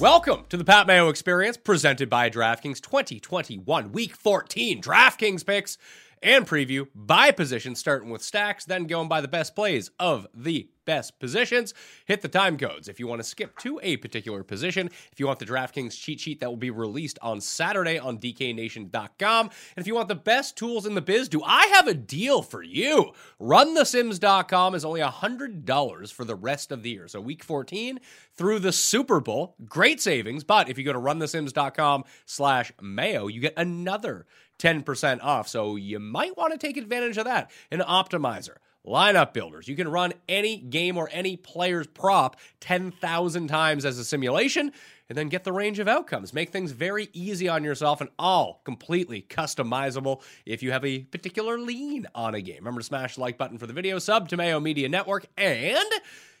Welcome to the Pat Mayo Experience, presented by DraftKings 2021 Week 14 DraftKings picks and preview by position, starting with stacks, then going by the best plays of the best positions. Hit the time codes if you want to skip to a particular position. If you want the DraftKings cheat sheet that will be released on Saturday on DKNation.com. And if you want the best tools in the biz, do I have a deal for you? RunTheSims.com is only $100 for the rest of the year. So week 14 through the Super Bowl, great savings. But if you go to RunTheSims.com slash Mayo, you get another 10% off. So you might want to take advantage of that. An optimizer lineup builders. You can run any game or any player's prop 10,000 times as a simulation and then get the range of outcomes. Make things very easy on yourself and all completely customizable if you have a particular lean on a game. Remember to smash the like button for the video, sub to Mayo Media Network, and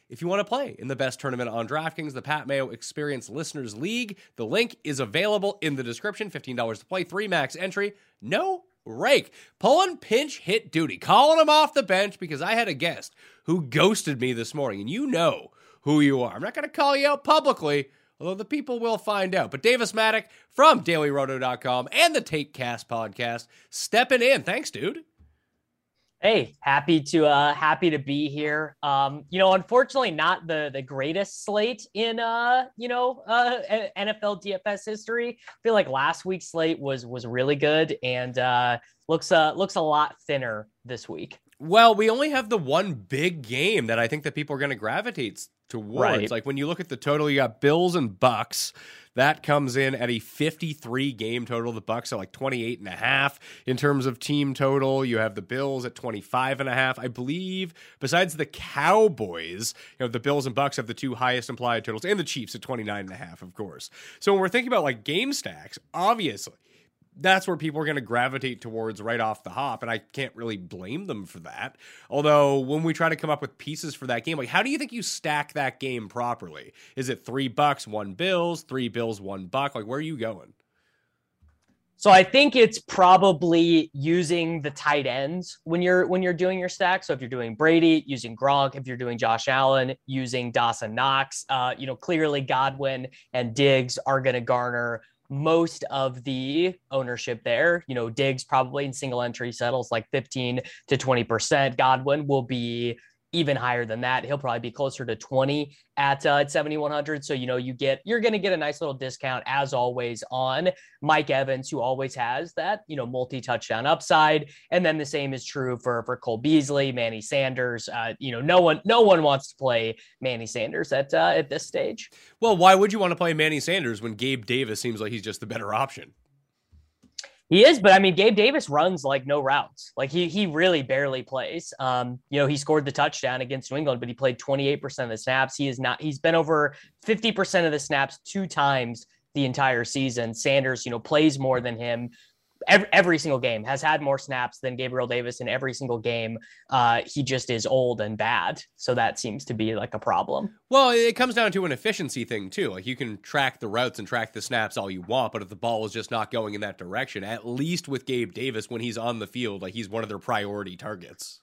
if you want to play in the best tournament on DraftKings, the Pat Mayo Experience Listeners League, the link is available in the description. $15 to play, three max entry, no rake. Pulling pinch hit duty, calling him off the bench because I had a guest who ghosted me this morning, and you know who you are. I'm not going to call you out publicly, although the people will find out. But Davis Mattek from DailyRoto.com and the TakeCast podcast stepping in. Thanks, dude. Hey, happy to uh happy to be here. Um, you know, unfortunately not the the greatest slate in uh, you know, uh NFL DFS history. I feel like last week's slate was was really good and uh looks uh looks a lot thinner this week. Well, we only have the one big game that I think that people are going to gravitate towards. Right. Like when you look at the total, you got Bills and Bucks. That comes in at a 53 game total. The Bucks are like 28 and a half in terms of team total. You have the Bills at 25 and a half. I believe besides the Cowboys, you know, the Bills and Bucks have the two highest implied totals and the Chiefs at 29 and a half, of course. So when we're thinking about like game stacks, obviously that's where people are going to gravitate towards right off the hop and i can't really blame them for that. Although when we try to come up with pieces for that game like how do you think you stack that game properly? Is it three bucks one bills three bills one buck? Like where are you going? So I think it's probably using the tight ends when you're when you're doing your stack. So if you're doing Brady, using Gronk, if you're doing Josh Allen, using Dawson Knox, uh, you know, clearly Godwin and Diggs are going to garner most of the ownership there. You know, Diggs probably in single entry settles like 15 to 20%. Godwin will be even higher than that. He'll probably be closer to 20 at uh, at 7100. So you know you get you're going to get a nice little discount as always on Mike Evans, who always has that you know multi touchdown upside. And then the same is true for for Cole Beasley, Manny Sanders. Uh, you know no one no one wants to play Manny Sanders at uh, at this stage. well why would you want to play manny sanders when gabe davis seems like he's just the better option He is, but I mean, Gabe Davis runs like no routes. Like he he really barely plays. Um, you know, he scored the touchdown against New England, but he played 28% of the snaps. He is not. He's been over 50% of the snaps two times the entire season. Sanders, you know, plays more than him. Every, every single game has had more snaps than Gabriel Davis in every single game. Uh, he just is old and bad, so that seems to be like a problem. Well, it comes down to an efficiency thing too. Like you can track the routes and track the snaps all you want, but if the ball is just not going in that direction, at least with Gabe Davis when he's on the field, like he's one of their priority targets.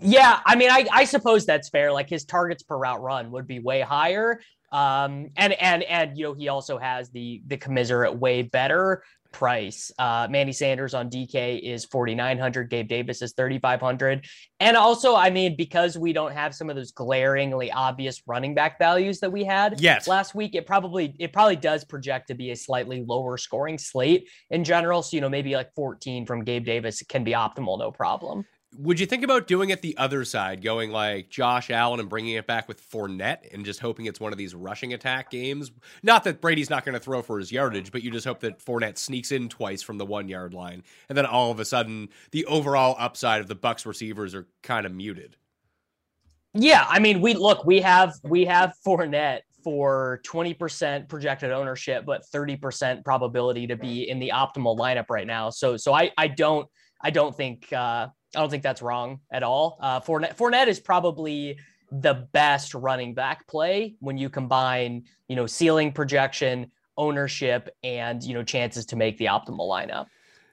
Yeah, I mean, I, I suppose that's fair. Like his targets per route run would be way higher. Um, and and and you know he also has the the commiserate way better price. Uh, Manny Sanders on DK is 4,900. Gabe Davis is 3,500. And also, I mean, because we don't have some of those glaringly obvious running back values that we had yes. last week, it probably, it probably does project to be a slightly lower scoring slate in general. So, you know, maybe like 14 from Gabe Davis can be optimal, no problem. Would you think about doing it the other side, going like Josh Allen and bringing it back with Fournette and just hoping it's one of these rushing attack games? Not that Brady's not going to throw for his yardage, but you just hope that Fournette sneaks in twice from the one yard line, and then all of a sudden the overall upside of the Bucks receivers are kind of muted. Yeah, I mean, we look, we have we have Fournette for 20% projected ownership, but 30% probability to be in the optimal lineup right now. So so I I don't I don't think uh I don't think that's wrong at all. Uh, Fournette, Fournette is probably the best running back play when you combine, you know, ceiling projection, ownership, and you know chances to make the optimal lineup.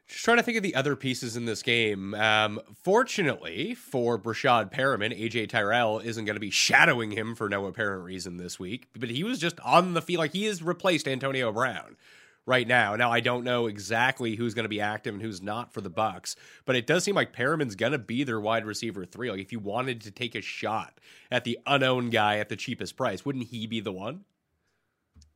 Just trying to think of the other pieces in this game. Um, fortunately for Breshad Perriman, AJ Terrell isn't going to be shadowing him for no apparent reason this week, but he was just on the field. Like he has replaced Antonio Brown right now. Now I don't know exactly who's going to be active and who's not for the Bucks, but it does seem like Perriman's going to be their wide receiver three. Like if you wanted to take a shot at the unknown guy at the cheapest price, wouldn't he be the one?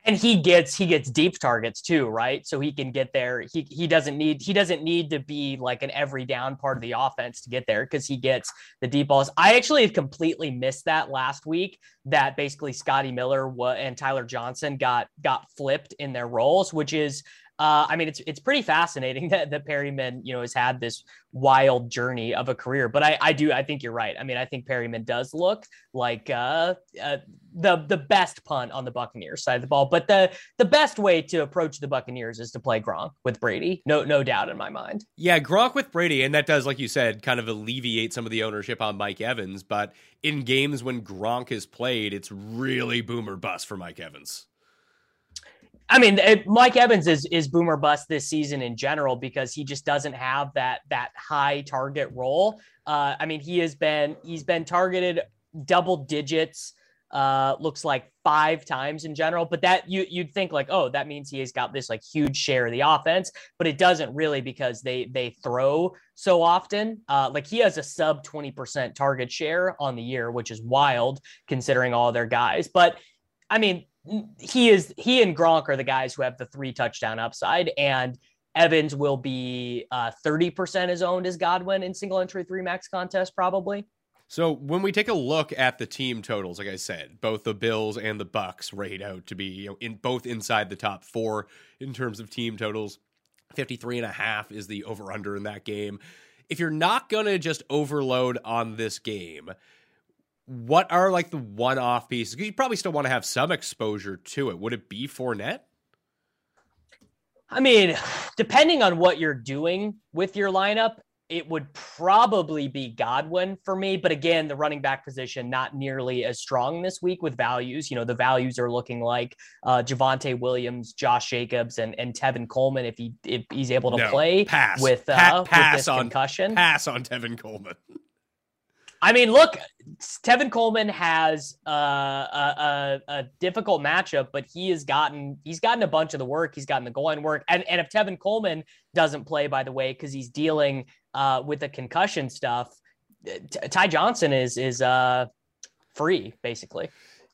And he gets he gets deep targets too right? So he can get there. He he doesn't need he doesn't need to be like an every down part of the offense to get there because he gets the deep balls. I actually completely missed that last week that basically scotty miller and tyler johnson got got flipped in their roles which is uh, I mean, it's it's pretty fascinating that that Perriman, you know, has had this wild journey of a career. But I, I do I think you're right. I mean, I think Perriman does look like uh, uh, the the best punt on the Buccaneers side of the ball. But the the best way to approach the Buccaneers is to play Gronk with Brady. No no doubt in my mind. Yeah, Gronk with Brady, and that does, like you said, kind of alleviate some of the ownership on Mike Evans. But in games when Gronk is played, it's really boomer bust for Mike Evans. I mean, it, Mike Evans is is boomer bust this season in general because he just doesn't have that that high target role. Uh, I mean, he has been he's been targeted double digits. Uh, looks like five times in general, but that you you'd think like, oh, that means he has got this like huge share of the offense, but it doesn't really because they they throw so often. Uh, like he has a sub twenty percent target share on the year, which is wild considering all their guys. But I mean, he is he and Gronk are the guys who have the three touchdown upside, and Evans will be uh, thirty percent as owned as Godwin in single entry three max contest probably. So when we take a look at the team totals, like I said, both the Bills and the Bucks rate out to be you know, in both inside the top four in terms of team totals. 53 and a half is the over under in that game. If you're not going to just overload on this game, what are like the one-off pieces? You probably still want to have some exposure to it. Would it be Fournette? I mean, depending on what you're doing with your lineup, it would probably be Godwin for me. But again, the running back position not nearly as strong this week with values. You know, the values are looking like uh, Javonte Williams, Josh Jacobs, and and Tevin Coleman if he if he's able to no, play pass. with uh, pa- pass with this on concussion. Pass on Tevin Coleman. I mean, look, Tevin Coleman has a, a, a, difficult matchup, but he has gotten he's gotten a bunch of the work. He's gotten the goal line work, and and if Tevin Coleman doesn't play, by the way, because he's dealing uh, with the concussion stuff, Ty Johnson is is uh, free basically.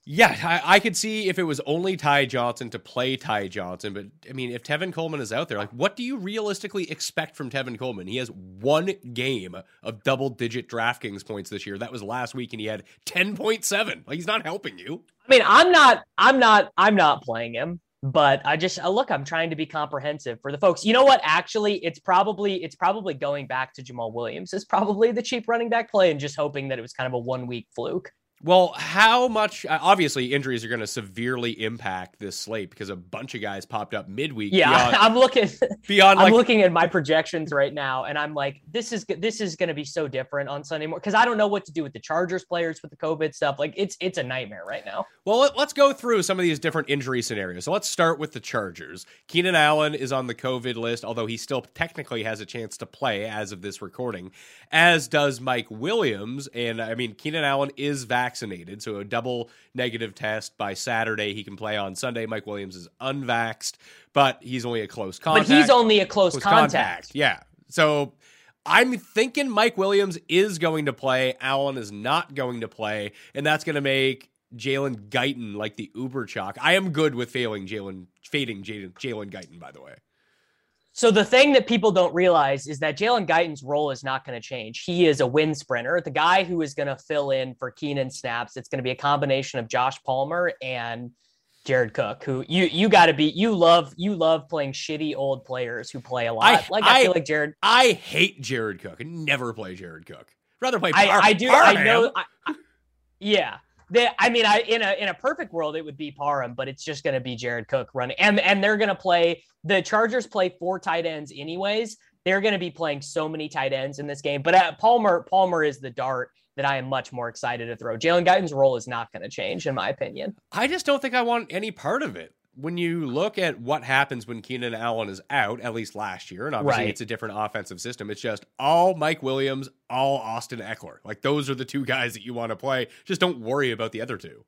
Yeah, I, I, could see if it was only Ty Johnson to play Ty Johnson, but I mean, if Tevin Coleman is out there, like, what do you realistically expect from Tevin Coleman? He has one game of double digit DraftKings points this year. That was last week, and he had ten point seven. Like, he's not helping you. I mean, I'm not, I'm not, I'm not playing him, but I just uh, look. I'm trying to be comprehensive for the folks. You know what? Actually, it's probably, it's probably going back to Jamaal Williams. It's probably the cheap running back play, and just hoping that it was kind of a one week fluke. Well, how much? uh, Obviously, injuries are going to severely impact this slate because a bunch of guys popped up midweek. Yeah, beyond, I'm looking. beyond I'm like looking at my projections right now, and I'm like, this is this is going to be so different on Sunday morning because I don't know what to do with the Chargers players with the COVID stuff. Like, it's it's a nightmare right now. Well, let, us go through some of these different injury scenarios. So let's start with the Chargers. Keenan Allen is on the COVID list, although he still technically has a chance to play as of this recording, as does Mike Williams. And I mean, Keenan Allen is vaccinated, so a double negative test by Saturday. He can play on Sunday. Mike Williams is unvaxxed, but he's only a close contact. But he's only a close, close contact. Yeah. So I'm thinking Mike Williams is going to play. Allen is not going to play, and that's going to make Jalen Guyton like the Uber chalk. I am good with failing Jalen, fading Jalen Guyton. By the way, So the thing that people don't realize is that Jalen Guyton's role is not going to change. He is a wind sprinter, the guy who is going to fill in for Keenan snaps. It's going to be a combination of Josh Palmer and Jared Cook, who you you got to be you love you love playing shitty old players who play a lot. I- like I, I- feel like Jared. I hate Jared Cook. I never play Jared Cook. Rather play. I, I do. I know. I- yeah. The, I mean, I in a in a perfect world it would be Parham, but it's just going to be Jared Cook running, and and they're going to play. The Chargers play four tight ends anyways. They're going to be playing so many tight ends in this game. But uh, Palmer Palmer is the dart that I am much more excited to throw. Jalen Guyton's role is not going to change, in my opinion. I just don't think I want any part of it. When you look at what happens when Keenan Allen is out, at least last year, and obviously Right. it's a different offensive system, it's just all Mike Williams, all Austin Ekeler. Like those are the two guys that you want to play. Just don't worry about the other two.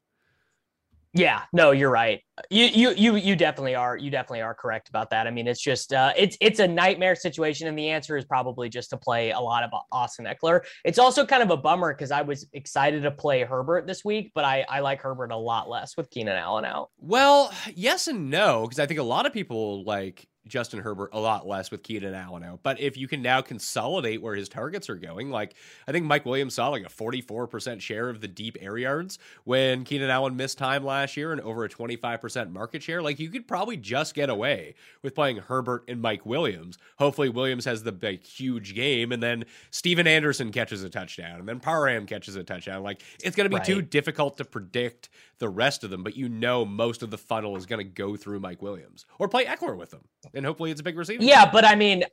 Yeah, no, you're right. You you you you definitely are. You definitely are correct about that. I mean, it's just uh, it's it's a nightmare situation, and the answer is probably just to play a lot of Austin Ekeler. It's also kind of a bummer because I was excited to play Herbert this week, but I I like Herbert a lot less with Keenan Allen out. Well, yes and no, because I think a lot of people like Justin Herbert a lot less with Keenan Allen out. But if you can now consolidate where his targets are going, like I think Mike Williams saw like a 44% share of the deep air yards when Keenan Allen missed time last year and over a 25% market share. Like you could probably just get away with playing Herbert and Mike Williams. Hopefully Williams has the big huge game and then Stephen Anderson catches a touchdown and then Parham catches a touchdown. Like it's going to be too difficult to predict the rest of them, but you know most of the funnel is going to go through Mike Williams or play Ekeler with them. And hopefully it's a big receiver. Yeah, but I mean,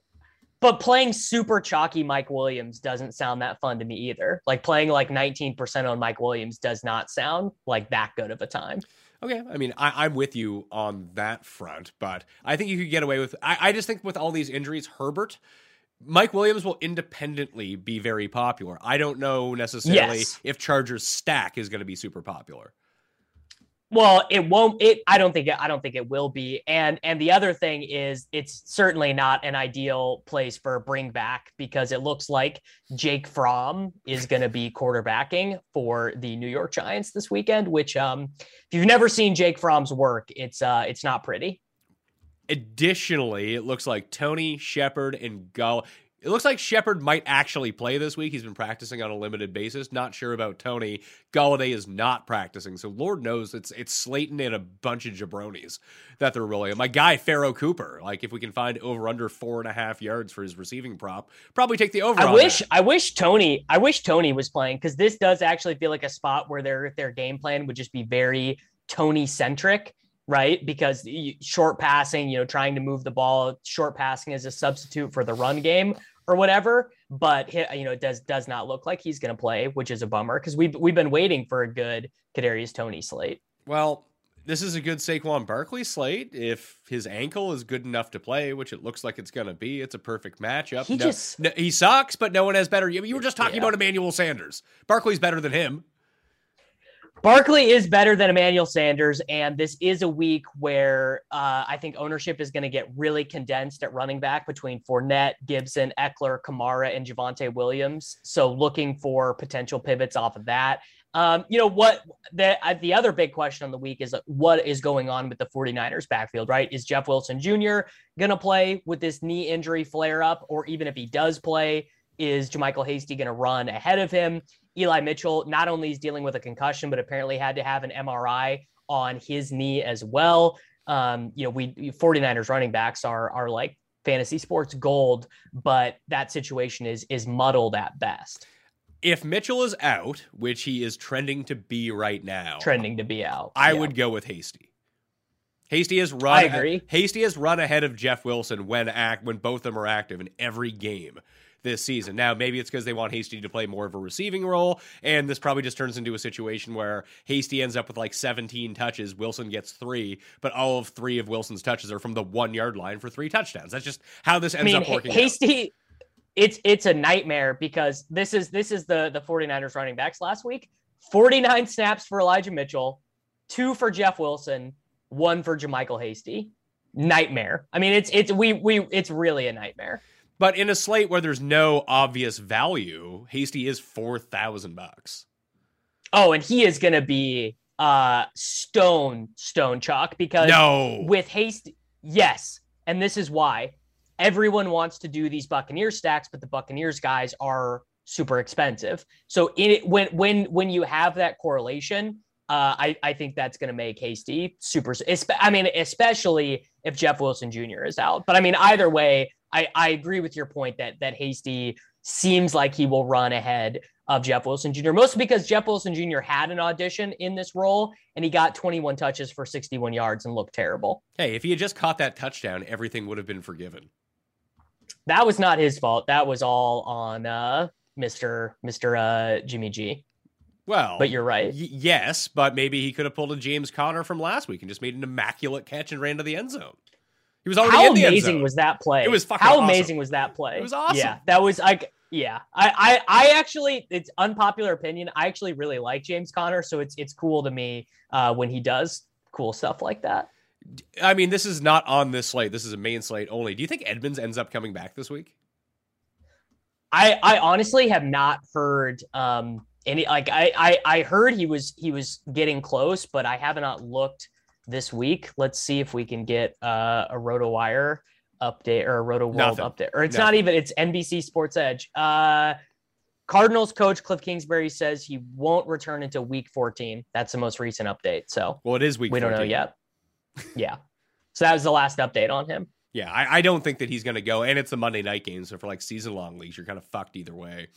but playing super chalky Mike Williams doesn't sound that fun to me either. Like playing like 19% on Mike Williams does not sound like that good of a time. Okay, I mean, I, I'm with you on that front, but I think you could get away with. I, I just think with all these injuries, Herbert, Mike Williams will independently be very popular. I don't know necessarily Yes. if Chargers stack is going to be super popular. Well, it won't. It. I don't think. It, I don't think it will be. And and the other thing is, it's certainly not an ideal place for a bring back because it looks like Jake Fromm is going to be quarterbacking for the New York Giants this weekend. Which, um, if you've never seen Jake Fromm's work, it's uh, it's not pretty. Additionally, it looks like Toney Shepard and Gull. It looks like Shepard might actually play this week. He's been practicing on a limited basis. Not sure about Toney. Golladay is not practicing, so Lord knows it's it's Slayton and a bunch of jabronis that they're rolling. My guy Pharoh Cooper. Like if we can find over under four and a half yards for his receiving prop, probably take the over. I wish that. I wish Toney I wish Toney was playing because this does actually feel like a spot where their their game plan would just be very Toney centric, right? Because short passing, you know, trying to move the ball, short passing as a substitute for the run game or whatever. But you know, it does does not look like he's going to play, which is a bummer because we've we've been waiting for a good Kadarius Toney slate. Well, this is a good Saquon Barkley slate. If his ankle is good enough to play, which it looks like it's going to be, it's a perfect matchup. He No- just- no- he sucks, but no one has better. You you were just talking Yeah. about Emmanuel Sanders. Barkley's better than him. Barkley is better than Emmanuel Sanders, and this is a week where uh, I think ownership is going to get really condensed at running back between Fournette, Gibson, Ekeler, Kamara, and Javonte Williams. So looking for potential pivots off of that. Um, you know what? The uh, the other big question on the week is uh, what is going on with the 49ers backfield, right? Is Jeff Wilson Jr. going to play with this knee injury flare up, or even if he does play, is JaMycal Hasty going to run ahead of him? Eli Mitchell not only is dealing with a concussion, but apparently had to have an MRI on his knee as well. Um, you know, we 49ers running backs are are like fantasy sports gold, but that situation is is muddled at best. If Mitchell is out, which he is trending to be right now, trending to be out. I Yeah. would go with Hasty. Hasty has run. I agree. Hasty has run ahead of Jeff Wilson when act when both of them are active in every game this season. Now, maybe it's because they want Hasty to play more of a receiving role, and this probably just turns into a situation where Hasty ends up with like 17 touches, Wilson gets three, but all of three of Wilson's touches are from the one yard line for three touchdowns. That's just how this I ends mean, up working. out. Hasty. It's it's a nightmare because this is this is the the 49ers running backs last week. 49 snaps for Elijah Mitchell, two for Jeff Wilson, one for JaMycal Hasty. Nightmare. I mean, it's it's we we it's really a nightmare. But in a slate where there's no obvious value, Hasty is four thousand bucks. Oh, and he is going to be uh stone stone chalk because No, with haste yes and this is why everyone wants to do these Buccaneer stacks but the buccaneers guys are super expensive so in it when when when you have that correlation uh, I, I think that's going to make Hasty super. I mean, especially if Jeff Wilson Jr. is out. But I mean, either way, I, I agree with your point that that Hasty seems like he will run ahead of Jeff Wilson Jr. Mostly because Jeff Wilson Jr. had an audition in this role and he got 21 touches for 61 yards and looked terrible. hey, if he had just caught that touchdown, everything would have been forgiven. That was not his fault. That was all on uh, Mr. Mr. Uh, Jimmy G. Well, But you're right. Y- yes, but maybe he could have pulled a James Conner from last week and just made an immaculate catch and ran to the end zone. He was already How in the end amazing zone. was that play? It was fucking How awesome. amazing was that play? It was awesome. Yeah, that was like yeah. I I I actually it's unpopular opinion. I actually really like James Conner, so it's it's cool to me uh, when he does cool stuff like that. I mean, this is not on this slate. This is a main slate only. Do you think Edmonds ends up coming back this week? I I honestly have not heard um any like I I I heard he was he was getting close, but I have not looked this week. Let's see if we can get uh, a RotoWire update or a Rotoworld Nothing. update. Or it's not even it's NBC Sports Edge. Uh Cardinals coach Cliff Kingsbury says he won't return until week 14. That's the most recent update. So Well, it is week. we don't know yet. Yeah. So that was the last update on him. Yeah, I, I don't think that he's going to go, and it's a Monday night game, so for like season long leagues, you're kind of fucked either way.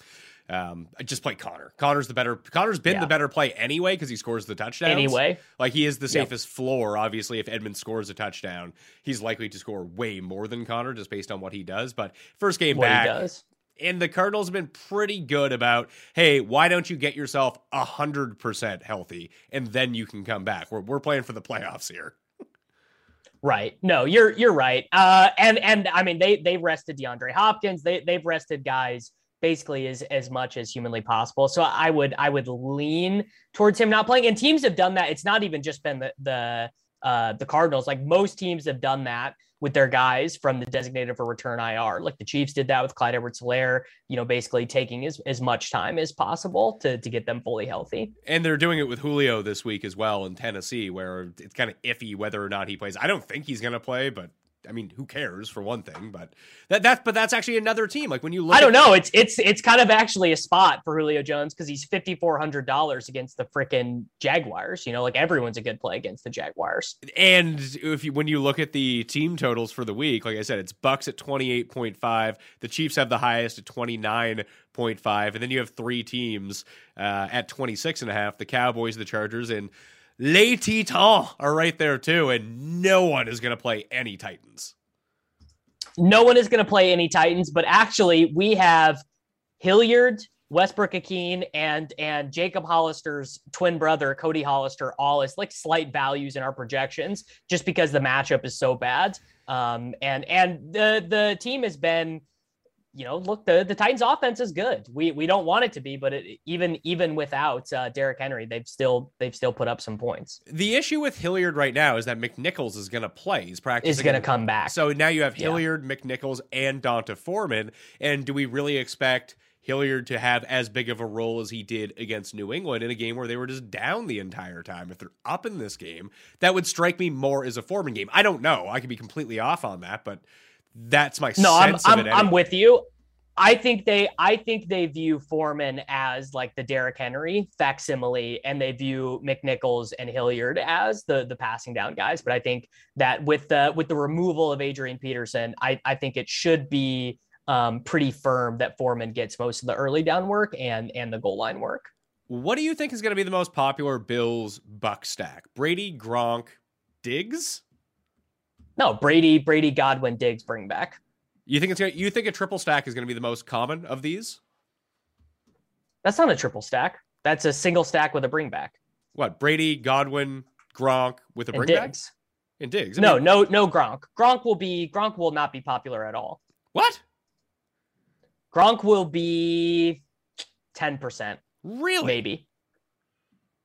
Um, I just play Conner. Conner's the better. Conner's been Yeah. the better play anyway because he scores the touchdowns. Anyway, like he is the safest floor. Obviously, if Edmund scores a touchdown, he's likely to score way more than Conner just based on what he does. But first game what back, he does. and the Cardinals have been pretty good about, hey, why don't you get yourself hundred percent healthy and then you can come back? We're we're playing for the playoffs here. Right. No, you're you're right. Uh, and and I mean they they've rested DeAndre Hopkins. They they've rested guys basically as as much as humanly possible. So I would I would lean towards him not playing. And teams have done that. It's not even just been the the uh, the Cardinals. Like most teams have done that with their guys from the designated for return IR. Like the Chiefs did that with Clyde Edwards-Helaire. You know, basically taking as as much time as possible to to get them fully healthy. And they're doing it with Julio this week as well in Tennessee, where it's kind of iffy whether or not he plays. I don't think he's going to play, but I mean, who cares for one thing? But that that but that's actually another team. Like when you look, I don't know. It's it's it's kind of actually a spot for Julio Jones because he's fifty four hundred dollars against the freaking Jaguars. You know, like everyone's a good play against the Jaguars. And if you when you look at the team totals for the week, like I said, it's Bucks at twenty eight point five. The Chiefs have the highest at twenty nine point five, and then you have three teams uh, at twenty six and a half. The Cowboys, the Chargers, and Les Titans are right there too. And no one is going to play any Titans. No one is going to play any Titans, but actually we have Hilliard, Westbrook Ikhine, and and Jacob Hollister's twin brother Cody Hollister all as like slight values in our projections, just because the matchup is so bad. Um, and and the the team has been you know, look, the, the Titans offense is good. We we don't want it to be, but it, even even without uh, Derrick Henry, they've still they've still put up some points. The issue with Hilliard right now is that McNichols is going to play. He's practicing. Is going to come back. So now you have Yeah. Hilliard, McNichols, and Donta Foreman. And do we really expect Hilliard to have as big of a role as he did against New England in a game where they were just down the entire time? If they're up in this game, that would strike me more as a Foreman game. I don't know. I could be completely off on that, but that's my No, I'm sense I'm, of it. I'm with you. I think they I think they view Foreman as like the Derrick Henry facsimile, and they view McNichols and Hilliard as the the passing down guys. But I think that with the with the removal of Adrian Peterson, I I think it should be um, pretty firm that Foreman gets most of the early down work and and the goal line work. What do you think is going to be the most popular Bills buck stack? Brady, Gronk, Diggs? No, Brady, Brady, Godwin, Diggs, bring back. You think it's gonna, you think a triple stack is going to be the most common of these? That's not a triple stack. That's a single stack with a bring back. What Brady, Godwin, Gronk with a And bring back Diggs. and Diggs? I No, mean, no, no Gronk. Gronk will be Gronk will not be popular at all. what? Gronk will be 10%, Really? maybe.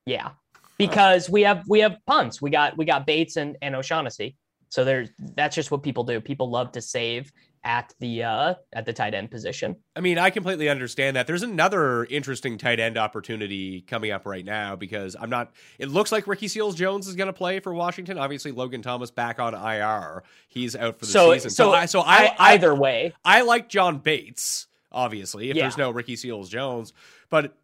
Yeah. Because we have we have punts. We got we got Bates and, and O'Shaughnessy. So there's that's just what people do. People love to save at the uh at the tight end position. I mean, I completely understand that. There's another interesting tight end opportunity coming up right now because I'm not. It looks like Ricky Seals Jones is going to play for Washington. Obviously, Logan Thomas back on IR. He's out for the So season. so I, so I, I, I either way. I like John Bates. Obviously, if Yeah. there's no Ricky Seals Jones, but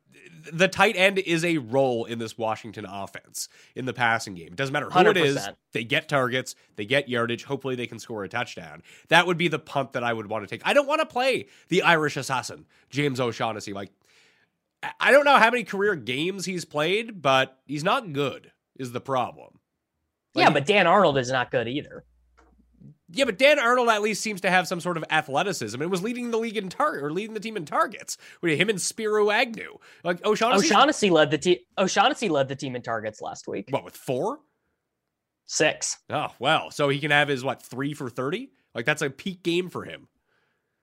the tight end is a role in this Washington offense in the passing game. It doesn't matter who it is; 100%. they get targets, they get yardage. Hopefully, they can score a touchdown. That would be the punt that I would want to take. I don't want to play the Irish assassin, James O'Shaughnessy. Like, I- I don't know how many career games he's played, but he's not good. Is the problem? Like, yeah, but Dan Arnold is not good either. Yeah, but Dan Arnold at least seems to have some sort of athleticism and was leading the league in target or leading the team in targets with him and Spiro Agnew. Like O'Shaughnessy, O'Shaughnessy led the team. O'Shaughnessy led the team in targets last week. what with four? Six. Oh well, so he can have his what three for thirty? Like that's a peak game for him.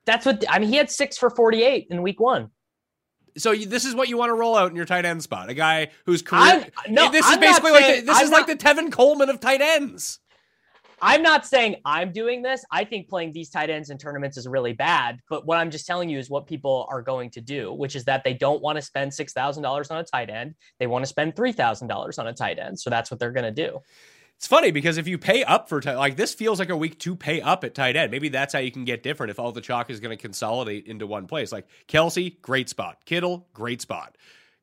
That's what I mean. He had six for forty-eight in week one. So you, this is what you want to roll out in your tight end spot. A guy whose career. I'm- no, this is I'm not basically like the, this I'm is like the Tevin Coleman of tight ends. I'm not saying I'm doing this. I think playing these tight ends in tournaments is really bad. But what I'm just telling you is what people are going to do, which is that they don't want to spend six thousand dollars on a tight end. They want to spend three thousand dollars on a tight end. So that's what they're going to do. It's funny because if you pay up for tight, like this feels like a week to pay up at tight end. Maybe that's how you can get different if all the chalk is going to consolidate into one place. Like Kelce, great spot. Kittle, great spot.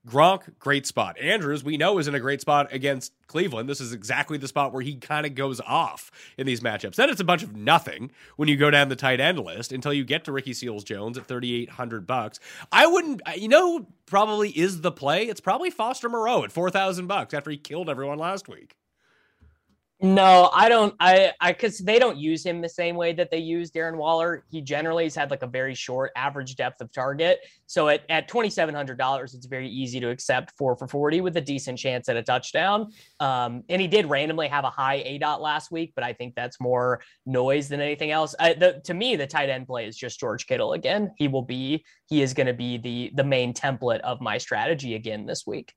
Gronk, great spot. Andrews, we know is in a great spot against Cleveland. This is exactly the spot where he kind of goes off in these matchups. Then it's a bunch of nothing when you go down the tight end list until you get to Ricky Seals Jones at 3800 bucks. I wouldn't you know probably is the play? It's probably Foster Moreau at 4000 bucks after he killed everyone last week. No, I don't. I I because they don't use him the same way that they use Darren Waller. He generally has had like a very short average depth of target. So at, at twenty seven hundred dollars, it's very easy to accept four for forty with a decent chance at a touchdown. Um, and he did randomly have a high aDOT last week, but I think that's more noise than anything else. I, the, to me, the tight end play is just George Kittle again. He will be he is going to be the the main template of my strategy again this week.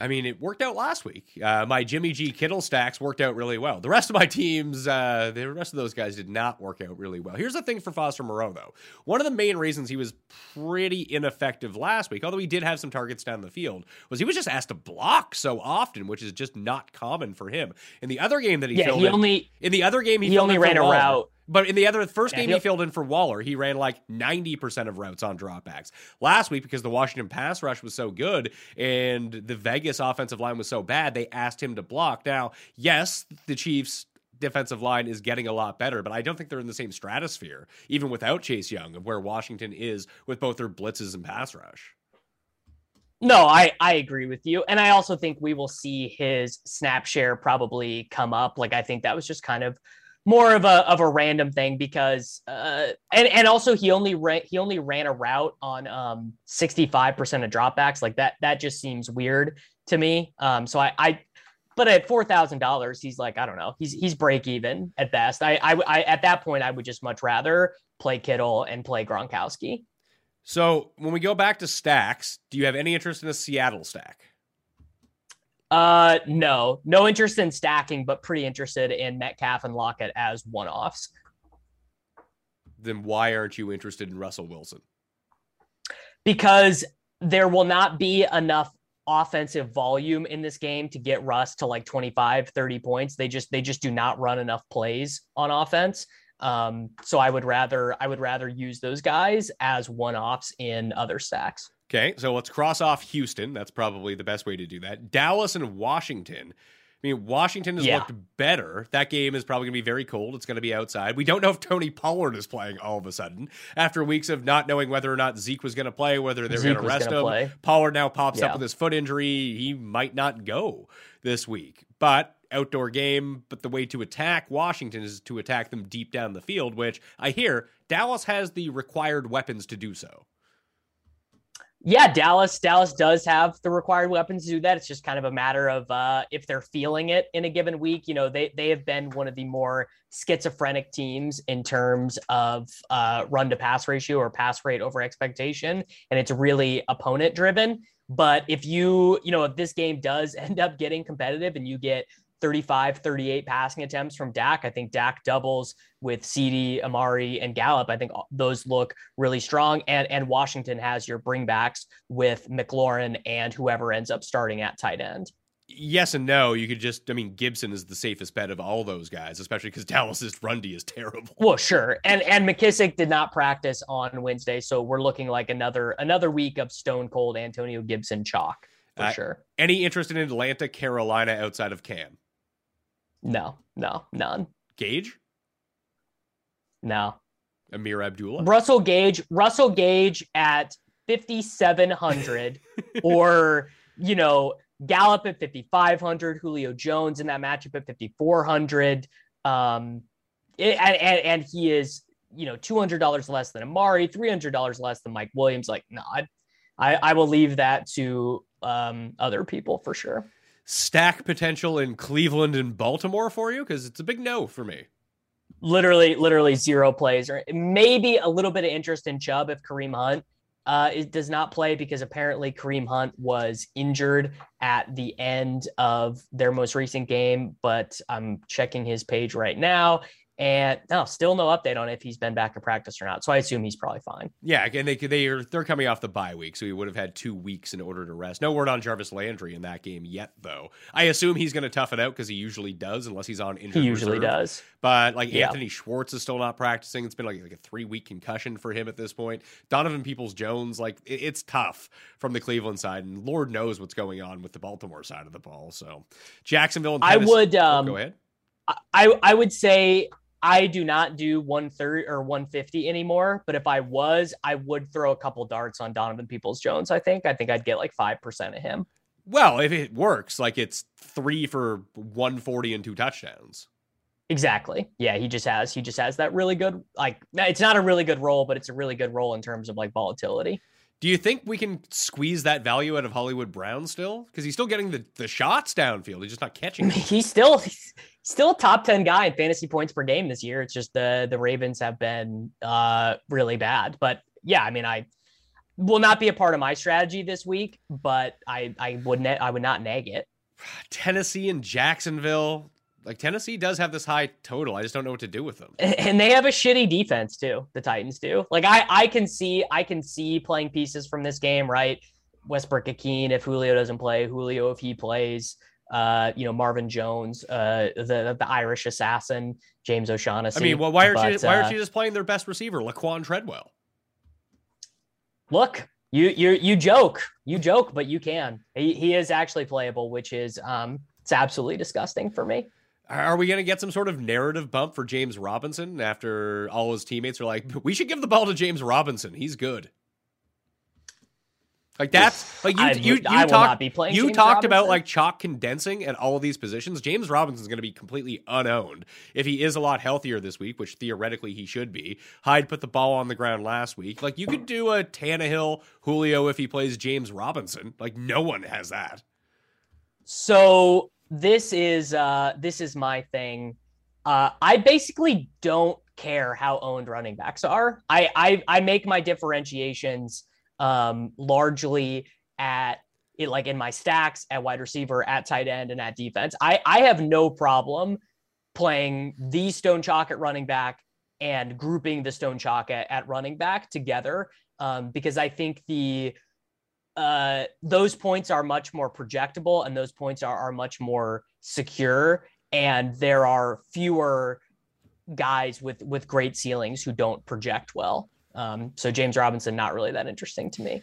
I mean, it worked out last week. Uh, my Jimmy G Kittle stacks worked out really well. The rest of my teams, uh, the rest of those guys did not work out really well. Here's the thing for Foster Moreau, though. One of the main reasons he was pretty ineffective last week, although he did have some targets down the field, was he was just asked to block so often, which is just not common for him. In the other game that he Yeah, filled he in, only in the other game he, he only ran a route. But in the other first Yeah, game he filled in for Waller, he ran like 90% of routes on dropbacks. Last week, because the Washington pass rush was so good and the Vegas offensive line was so bad, they asked him to block. Now, yes, the Chiefs defensive line is getting a lot better, but I don't think they're in the same stratosphere, even without Chase Young, of where Washington is with both their blitzes and pass rush. No, I I agree with you, and I also think we will see his snap share probably come up. Like I think that was just kind of more of a of a random thing because uh and and also he only ran he only ran a route on um 65% of dropbacks. Like that that just seems weird to me. Um so I I but at four thousand dollars he's like I don't know. He's he's break even at best. I, I I at that point I would just much rather play Kittle and play Gronkowski. So when we go back to stacks, do you have any interest in a Seattle stack? Uh, no, no interest in stacking, but pretty interested in Metcalf and Lockett as one offs Then why aren't you interested in Russell Wilson? because there will not be enough offensive volume in this game to get Russ to like 25, 30 points. They just, they just do not run enough plays on offense. Um, so I would rather, I would rather use those guys as one offs in other stacks. Okay, so let's cross off Houston. That's probably the best way to do that. Dallas and Washington. I mean, Washington has Yeah. looked better. That game is probably going to be very cold. It's going to be outside. We don't know if Tony Pollard is playing all of a sudden after weeks of not knowing whether or not Zeke was going to play, whether they're going to rest him. play. Pollard now pops up with his foot injury. He might not go this week, but outdoor game. But the way to attack Washington is to attack them deep down the field, which I hear Dallas has the required weapons to do so. Yeah, Dallas. Dallas does have the required weapons to do that. It's just kind of a matter of uh, if they're feeling it in a given week. You know, they they have been one of the more schizophrenic teams in terms of uh, run to pass ratio or pass rate over expectation, and it's really opponent driven. But if you, you know, if this game does end up getting competitive and you get 35, 38 passing attempts from Dak, I think Dak doubles with CD, Amari, and Gallup. I think those look really strong. And and Washington has your bringbacks with McLaurin and whoever ends up starting at tight end. Yes and no. You could just, I mean, Gibson is the safest bet of all those guys, especially because Dallas's run D is terrible. Well, sure. And and McKissic did not practice on Wednesday, so we're looking like another another week of stone cold Antonio Gibson chalk for Uh, sure. Any interest in Atlanta, Carolina outside of Cam? No, no, none. Gage? No. Ameer Abdullah? Russell Gage, Russell Gage at 5700 or you know, Gallup at 5500, Julio Jones in that matchup at 5400. Um it- and, and and he is, you know, $200 less than Amari, $300 less than Mike Williams like no, I I, I will leave that to um, other people for sure. Stack potential in Cleveland and Baltimore for you? Because it's a big no for me. literally literally zero plays or maybe a little bit of interest in Chubb if Kareem Hunt uh it does not play because apparently Kareem Hunt was injured at the end of their most recent game but I'm checking his page right now and no still no update on if he's been back to practice or not so I assume he's probably fine Yeah, and they they are they're coming off the bye week, so he would have had two weeks in order to rest. No word on Jarvis Landry in that game yet, though. I assume he's going to tough it out because he usually does, unless he's on injured. he usually reserve. does But like Yeah. Anthony Schwartz is still not practicing. It's been like, like a three week concussion for him at this point. Donovan Peoples Jones, like it- it's tough from the Cleveland side, and Lord knows what's going on with the Baltimore side of the ball. So Jacksonville and I would Oh, um go ahead. I I would say I do not do 130 or 150 anymore, but if I was, I would throw a couple darts on Donovan Peoples Jones. I think I think I'd get like five percent of him. Well, if it works, like it's three for one forty and two touchdowns. Exactly. Yeah, he just has he just has that really good like it's not a really good role, but it's a really good role in terms of like volatility. Do you think we can squeeze that value out of Hollywood Brown still? Because he's still getting the, the shots downfield. He's just not catching them. He's still he's still a top 10 guy in fantasy points per game this year. It's just the the Ravens have been uh really bad. But yeah, I mean I will not be a part of my strategy this week, but I I would ne- I would not nag it. Tennessee and Jacksonville. Like Tennessee does have this high total. I just don't know what to do with them. and they have a shitty defense too. The Titans do. Like I, I can see, I can see playing pieces from this game, right? Westbrook Ikhine if Julio doesn't play, Julio if he plays, uh, you know Marvin Jones, uh, the the Irish assassin, James O'Shaughnessy. I mean, well, why aren't you why uh, aren't you just playing their best receiver, Laquan Treadwell? Look, you you you joke, you joke, but you can. He he is actually playable, which is um, it's absolutely disgusting for me. Are we going to get some sort of narrative bump for James Robinson after all his teammates are like, we should give the ball to James Robinson. He's good. Like that's like you I you you I will talked be playing you James talked about like chalk condensing at all of these positions. James Robinson's going to be completely unowned if he is a lot healthier this week, which theoretically he should be. Hyde put the ball on the ground last week. Like you could do a Tannehill Julio if he plays James Robinson. Like no one has that. So this is uh this is my thing. Uh I basically don't care how owned running backs are. I I I make my differentiations um largely at it like in my stacks at wide receiver, at tight end, and at defense. I I have no problem playing the stone chalk at running back and grouping the stone chalk at, at running back together um, because I think the uh, those points are much more projectable and those points are, are much more secure and there are fewer guys with with great ceilings who don't project well um, so james robinson not really that interesting to me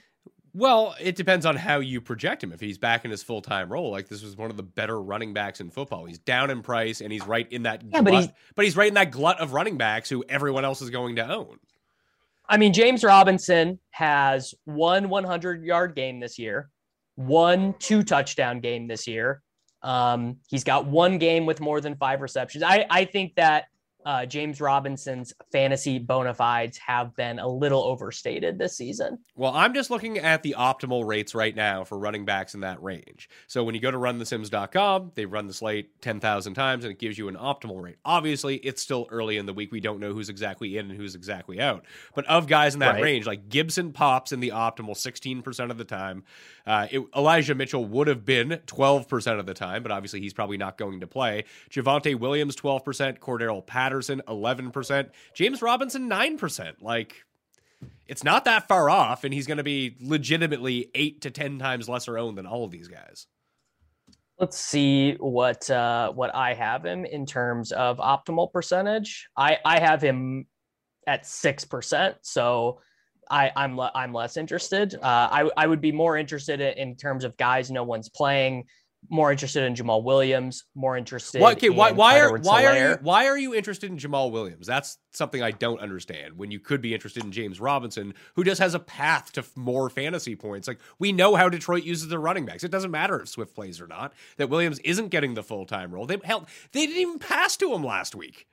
Well, it depends on how you project him. If he's back in his full time role, like this was one of the better running backs in football. He's down in price and he's right in that Yeah, glut, but he's- but he's right in that glut of running backs who everyone else is going to own. I mean, James Robinson has one 100 yard game this year, one two touchdown game this year. Um, he's got one game with more than five receptions. I, I think that uh, James Robinson's fantasy bona fides have been a little overstated this season. Well, I'm just looking at the optimal rates right now for running backs in that range. So when you go to runthesims.com, they run the slate 10,000 times and it gives you an optimal rate. Obviously, it's still early in the week. We don't know who's exactly in and who's exactly out. But of guys in that Right. range, like Gibson pops in the optimal 16% of the time. Uh, it, Elijah Mitchell would have been 12% of the time, but obviously he's probably not going to play. Javonte Williams, 12%. Cordarrelle Patterson, 11%. James Robinson, 9%. Like, it's not that far off, and he's going to be legitimately eight to ten times lesser owned than all of these guys. Let's see what uh, what I have him in terms of optimal percentage. I I have him at six percent, so I I'm le- I'm less interested. Uh, I I would be more interested in, in terms of guys no one's playing. More interested in Jamaal Williams. More interested. Why, okay, why, in why are why are you why are you interested in Jamaal Williams? That's something I don't understand. When you could be interested in James Robinson, who just has a path to f- more fantasy points. Like we know how Detroit uses their running backs. It doesn't matter if Swift plays or not. That Williams isn't getting the full time role. They hell, they didn't even pass to him last week.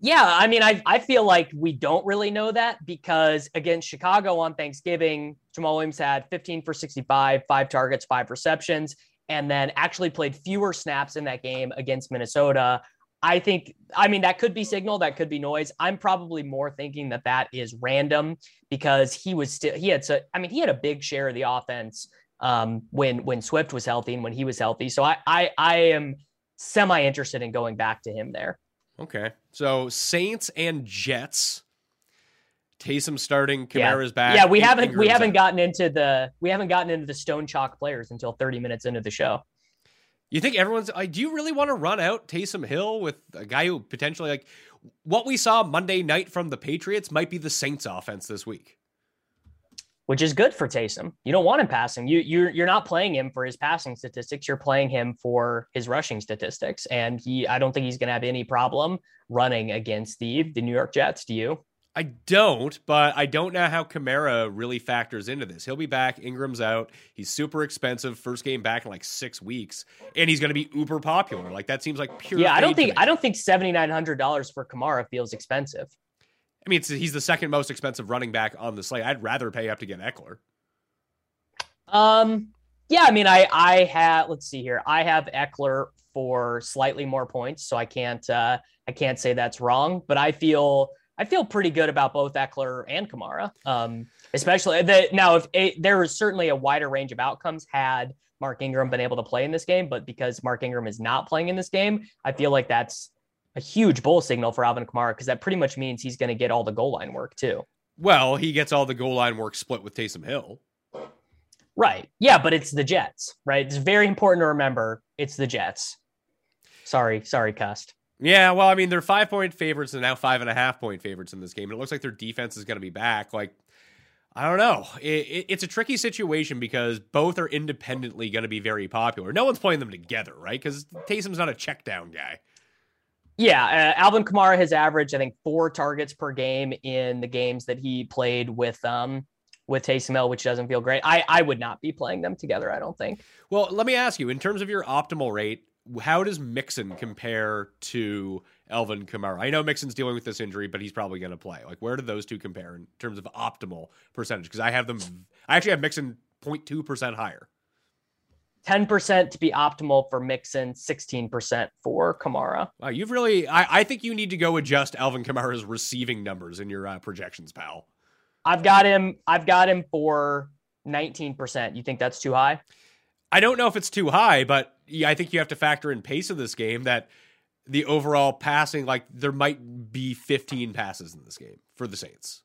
Yeah, I mean, I I feel like we don't really know that because against Chicago on Thanksgiving, Jamaal Williams had 15 for 65, five targets, five receptions, and then actually played fewer snaps in that game against Minnesota. I think, I mean, that could be signal, that could be noise. I'm probably more thinking that that is random because he was still, he had, so, I mean, he had a big share of the offense um, when when Swift was healthy and when he was healthy. So I I, I am semi interested in going back to him there. Okay, so Saints and Jets. Taysom starting, Yeah. Back. Yeah, we haven't we haven't out. gotten into the we haven't gotten into the stone chalk players until 30 minutes into the show. You think everyone's like, do you really want to run out Taysom Hill with a guy who potentially like what we saw Monday night from the Patriots might be the Saints offense this week? Which is good for Taysom. You don't want him passing. You you're you're not playing him for his passing statistics. You're playing him for his rushing statistics. And he I don't think he's gonna have any problem running against the the New York Jets. Do you? I don't, but I don't know how Kamara really factors into this. He'll be back. Ingram's out. He's super expensive. First game back in like six weeks, and he's going to be uber popular. Like that seems like pure. Yeah, I don't think. I don't think seventy nine hundred dollars for Kamara feels expensive. I mean, he's the second most expensive running back on the slate. I'd rather pay up to get Ekeler. Um, yeah, I mean, I I have let's see here. I have Ekeler for slightly more points, so I can't uh I can't say that's wrong, but I feel I feel pretty good about both Ekeler and Kamara. Um, especially that now if a, there is certainly a wider range of outcomes had Mark Ingram been able to play in this game, but because Mark Ingram is not playing in this game, I feel like that's a huge bull signal for Alvin Kamara because that pretty much means he's going to get all the goal line work too. Well, he gets all the goal line work split with Taysom Hill. Right. Yeah, but it's the Jets, right? It's very important to remember it's the Jets. Sorry, sorry, Cust. Yeah, well, I mean, they're five point favorites and now five and a half point favorites in this game. And it looks like their defense is going to be back. Like, I don't know. It, it, it's a tricky situation because both are independently going to be very popular. No one's playing them together, right? Because Taysom's not a check down guy. Yeah, uh, Alvin Kamara has averaged, I think, four targets per game in the games that he played with um with Taysom Hill, which doesn't feel great. I I would not be playing them together. I don't think. Well, let me ask you in terms of your optimal rate, how does Mixon compare to Alvin Kamara? I know Mixon's dealing with this injury, but he's probably going to play. Like, where do those two compare in terms of optimal percentage? Because I have them, I actually have Mixon 0.2% higher. 10% to be optimal for Mixon, 16% for Kamara. Wow, you've really. I, I think you need to go adjust Alvin Kamara's receiving numbers in your uh, projections, pal. I've got him. I've got him for 19%. You think that's too high? I don't know if it's too high, but yeah, I think you have to factor in pace of this game. That the overall passing, like there might be 15 passes in this game for the Saints.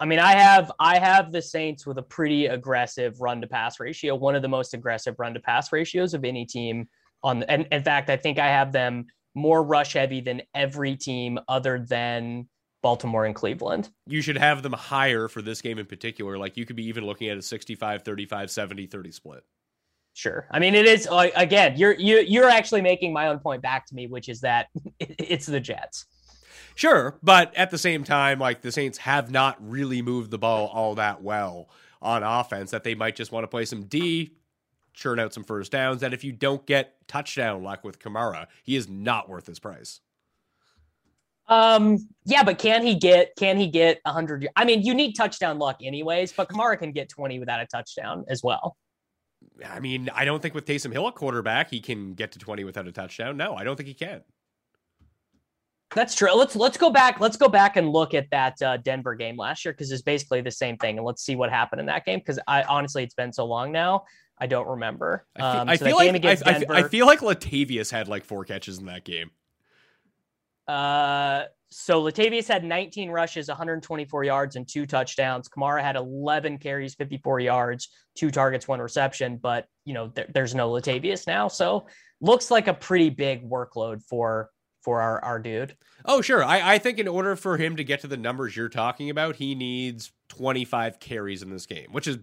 I mean, I have I have the Saints with a pretty aggressive run to pass ratio, one of the most aggressive run to pass ratios of any team on and in fact, I think I have them more rush heavy than every team other than Baltimore and Cleveland. You should have them higher for this game in particular. Like you could be even looking at a 65, 35, 70, 30 split. Sure. I mean, it is uh, again. You're you you're actually making my own point back to me, which is that it's the Jets. Sure, but at the same time, like the Saints have not really moved the ball all that well on offense. That they might just want to play some D, churn out some first downs. And if you don't get touchdown luck with Kamara, he is not worth his price. Um. Yeah, but can he get? Can he get hundred? I mean, you need touchdown luck anyways. But Kamara can get twenty without a touchdown as well. I mean, I don't think with Taysom Hill at quarterback, he can get to 20 without a touchdown. No, I don't think he can. That's true. Let's let's go back. Let's go back and look at that uh, Denver game last year because it's basically the same thing, and let's see what happened in that game. Because I honestly, it's been so long now, I don't remember. I feel, Um, I feel like I, I- Denver, I feel like Latavius had like four catches in that game. Uh, so Latavius had 19 rushes, 124 yards, and two touchdowns. Kamara had 11 carries, 54 yards, two targets, one reception. But you know, there, there's no Latavius now, so looks like a pretty big workload for for our our dude. Oh, sure. I, I think in order for him to get to the numbers you're talking about, he needs 25 carries in this game, which is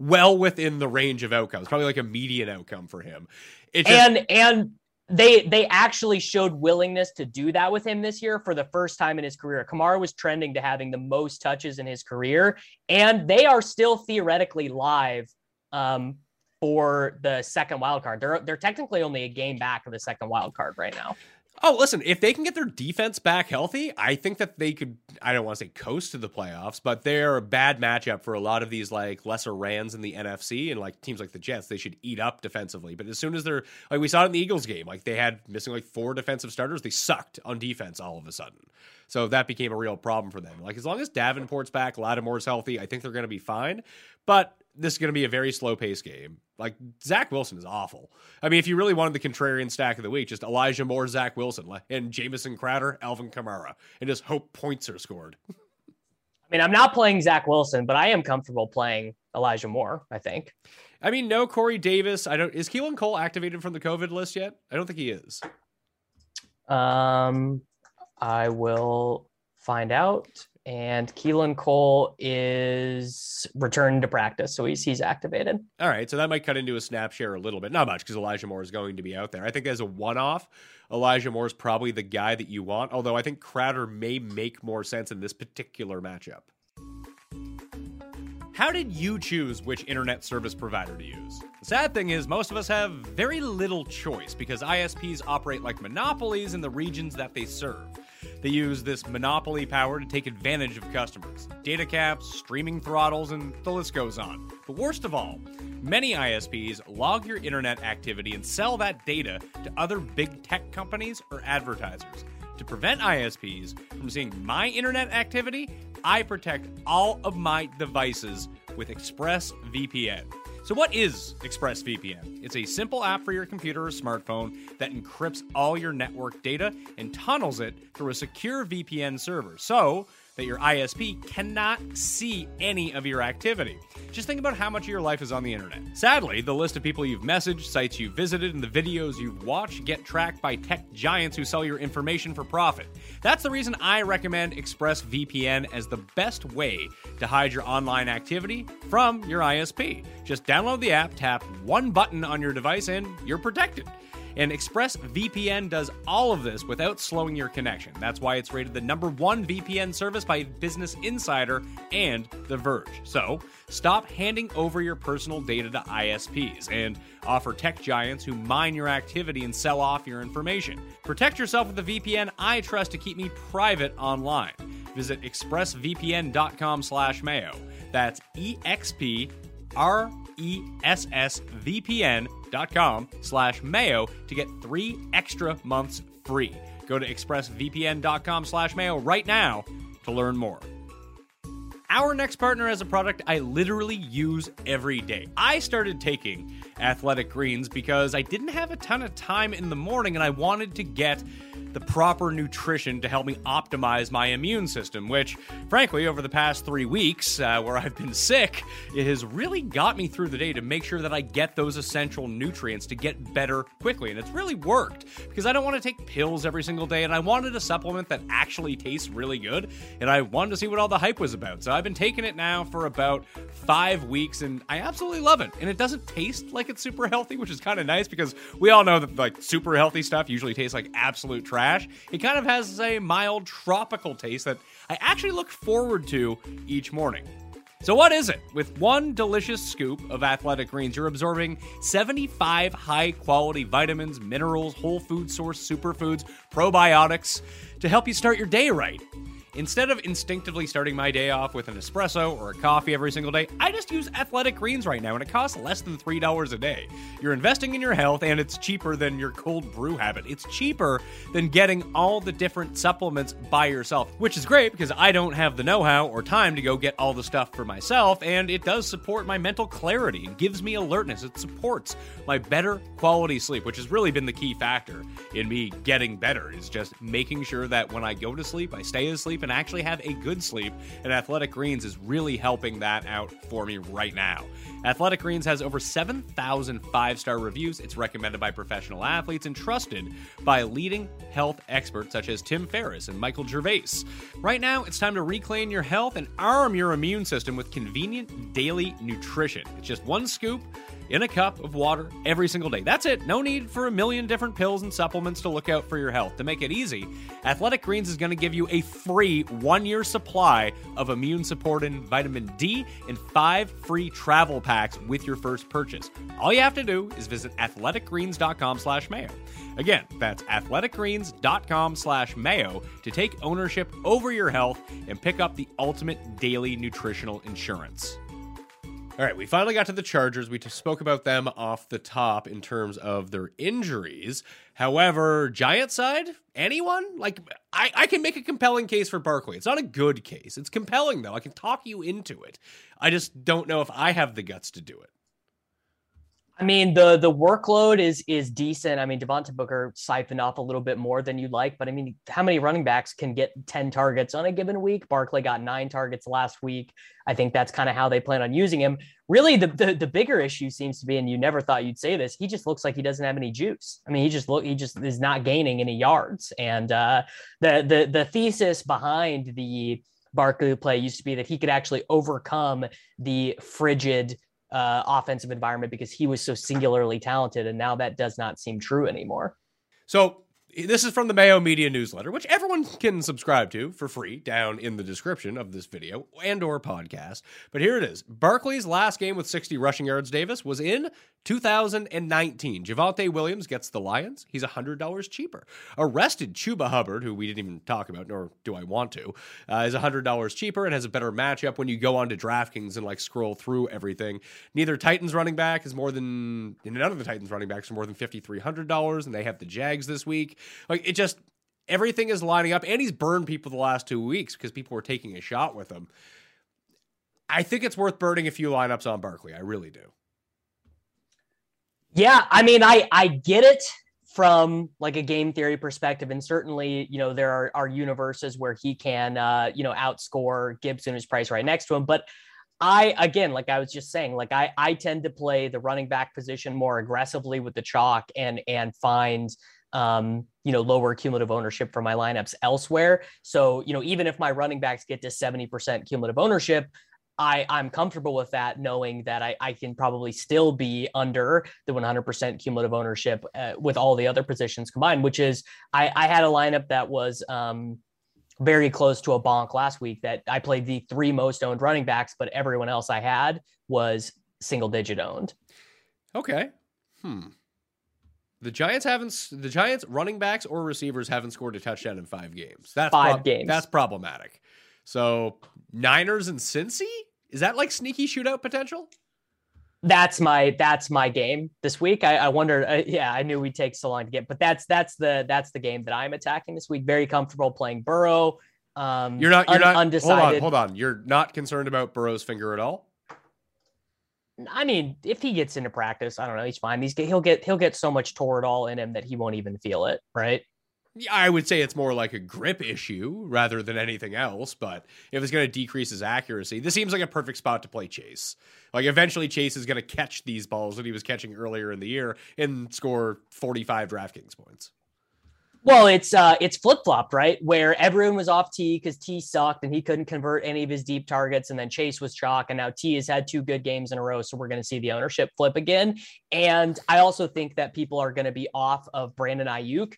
well within the range of outcomes. Probably like a median outcome for him. It just, and and they they actually showed willingness to do that with him this year for the first time in his career. Kamara was trending to having the most touches in his career, and they are still theoretically live um, for the second wild card. They're they're technically only a game back of the second wild card right now. Oh, listen, if they can get their defense back healthy, I think that they could, I don't want to say coast to the playoffs, but they're a bad matchup for a lot of these like lesser Rans in the NFC and like teams like the Jets. They should eat up defensively. But as soon as they're, like we saw it in the Eagles game, like they had missing like four defensive starters, they sucked on defense all of a sudden. So that became a real problem for them. Like as long as Davenport's back, Lattimore's healthy, I think they're going to be fine. But this is going to be a very slow pace game. Like Zach Wilson is awful. I mean, if you really wanted the contrarian stack of the week, just Elijah Moore, Zach Wilson, and Jamison Crowder, Alvin Kamara, and just hope points are scored. I mean, I'm not playing Zach Wilson, but I am comfortable playing Elijah Moore. I think. I mean, no Corey Davis. I don't. Is Keelan Cole activated from the COVID list yet? I don't think he is. Um, I will find out. And Keelan Cole is returned to practice, so he's he's activated. All right, so that might cut into a snap share a little bit. Not much because Elijah Moore is going to be out there. I think as a one off, Elijah Moore is probably the guy that you want, although I think Crowder may make more sense in this particular matchup. How did you choose which internet service provider to use? The sad thing is, most of us have very little choice because ISPs operate like monopolies in the regions that they serve. They use this monopoly power to take advantage of customers. Data caps, streaming throttles, and the list goes on. But worst of all, many ISPs log your internet activity and sell that data to other big tech companies or advertisers. To prevent ISPs from seeing my internet activity, I protect all of my devices with ExpressVPN. So, what is ExpressVPN? It's a simple app for your computer or smartphone that encrypts all your network data and tunnels it through a secure VPN server so that your ISP cannot see any of your activity. Just think about how much of your life is on the internet. Sadly, the list of people you've messaged, sites you've visited, and the videos you've watched get tracked by tech giants who sell your information for profit. That's the reason I recommend ExpressVPN as the best way to hide your online activity from your ISP. Just download the app, tap one button on your device, and you're protected. And ExpressVPN does all of this without slowing your connection. That's why it's rated the number one VPN service by Business Insider and The Verge. So stop handing over your personal data to ISPs and offer tech giants who mine your activity and sell off your information. Protect yourself with the VPN I trust to keep me private online. Visit expressvpn.com slash mayo. That's E-X-P R-E-S-S-V-P-N.com slash mayo to get three extra months free. Go to expressvpn.com slash mayo right now to learn more. Our next partner has a product I literally use every day. I started taking Athletic Greens because I didn't have a ton of time in the morning and I wanted to get the proper nutrition to help me optimize my immune system, which, frankly, over the past three weeks uh, where I've been sick, it has really got me through the day to make sure that I get those essential nutrients to get better quickly. And it's really worked because I don't want to take pills every single day and I wanted a supplement that actually tastes really good and I wanted to see what all the hype was about. So I've been taking it now for about five weeks and I absolutely love it. And it doesn't taste like it's super healthy, which is kind of nice because we all know that like super healthy stuff usually tastes like absolute trash. It kind of has a mild tropical taste that I actually look forward to each morning. So, what is it? With one delicious scoop of athletic greens, you're absorbing 75 high quality vitamins, minerals, whole food source superfoods, probiotics to help you start your day right. Instead of instinctively starting my day off with an espresso or a coffee every single day, I just use Athletic Greens right now, and it costs less than $3 a day. You're investing in your health, and it's cheaper than your cold brew habit. It's cheaper than getting all the different supplements by yourself, which is great because I don't have the know how or time to go get all the stuff for myself, and it does support my mental clarity. It gives me alertness. It supports my better quality sleep, which has really been the key factor in me getting better, is just making sure that when I go to sleep, I stay asleep sleep and actually have a good sleep. And Athletic Greens is really helping that out for me right now. Athletic Greens has over 7,000 five star reviews. It's recommended by professional athletes and trusted by leading health experts such as Tim Ferriss and Michael Gervais. Right now, it's time to reclaim your health and arm your immune system with convenient daily nutrition. It's just one scoop in a cup of water every single day. That's it. No need for a million different pills and supplements to look out for your health. To make it easy, Athletic Greens is going to give you a free one year supply of immune supporting vitamin D and five free travel packs with your first purchase. All you have to do is visit athleticgreens.com slash mayo. Again, that's athleticgreens.com slash mayo to take ownership over your health and pick up the ultimate daily nutritional insurance. All right, we finally got to the Chargers. We spoke about them off the top in terms of their injuries. However, Giant side, anyone? Like, I, I can make a compelling case for Barkley. It's not a good case. It's compelling, though. I can talk you into it. I just don't know if I have the guts to do it. I mean, the the workload is is decent. I mean, Devontae Booker siphoned off a little bit more than you'd like, but I mean, how many running backs can get 10 targets on a given week? Barkley got nine targets last week. I think that's kind of how they plan on using him. Really, the, the the bigger issue seems to be, and you never thought you'd say this, he just looks like he doesn't have any juice. I mean, he just look he just is not gaining any yards. And uh the the the thesis behind the Barkley play used to be that he could actually overcome the frigid uh, offensive environment because he was so singularly talented. And now that does not seem true anymore. So this is from the Mayo Media newsletter, which everyone can subscribe to for free down in the description of this video and or podcast. But here it is. Barkley's last game with 60 rushing yards, Davis, was in 2019. Javonte Williams gets the Lions. He's $100 cheaper. Arrested Chuba Hubbard, who we didn't even talk about, nor do I want to, uh, is $100 cheaper and has a better matchup when you go onto DraftKings and like scroll through everything. Neither Titans running back is more than, none of the Titans running backs are more than $5,300, and they have the Jags this week. Like it just, everything is lining up, and he's burned people the last two weeks because people were taking a shot with him. I think it's worth burning a few lineups on Barkley. I really do. Yeah, I mean, I I get it from like a game theory perspective, and certainly, you know, there are, are universes where he can, uh, you know, outscore Gibson, who's priced right next to him. But I again, like I was just saying, like I I tend to play the running back position more aggressively with the chalk and and find um, you know, lower cumulative ownership for my lineups elsewhere. So, you know, even if my running backs get to 70% cumulative ownership, I, I'm comfortable with that, knowing that I, I can probably still be under the 100% cumulative ownership uh, with all the other positions combined, which is I, I had a lineup that was um, very close to a bonk last week that I played the three most owned running backs, but everyone else I had was single digit owned. Okay. Hmm. The Giants haven't. The Giants running backs or receivers haven't scored a touchdown in five games. That's five prob- games. That's problematic. So Niners and Cincy. Is that like sneaky shootout potential? That's my that's my game this week. I, I wonder. Uh, yeah, I knew we'd take so long to get, but that's that's the that's the game that I'm attacking this week. Very comfortable playing Burrow. Um, You're not. You're un- not. undecided. Hold on. Hold on. You're not concerned about Burrow's finger at all. I mean, if he gets into practice, I don't know. He's fine. He's he'll get he'll get so much Toradol in him that he won't even feel it. Right? I would say it's more like a grip issue rather than anything else. But if it's going to decrease his accuracy, this seems like a perfect spot to play Chase. Like eventually, Chase is going to catch these balls that he was catching earlier in the year and score 45 DraftKings points. Well, it's uh it's flip flopped, right? Where everyone was off Tee because Tee sucked and he couldn't convert any of his deep targets, and then Chase was chalk, and now Tee has had two good games in a row, so we're going to see the ownership flip again. And I also think that people are going to be off of Brandon Aiyuk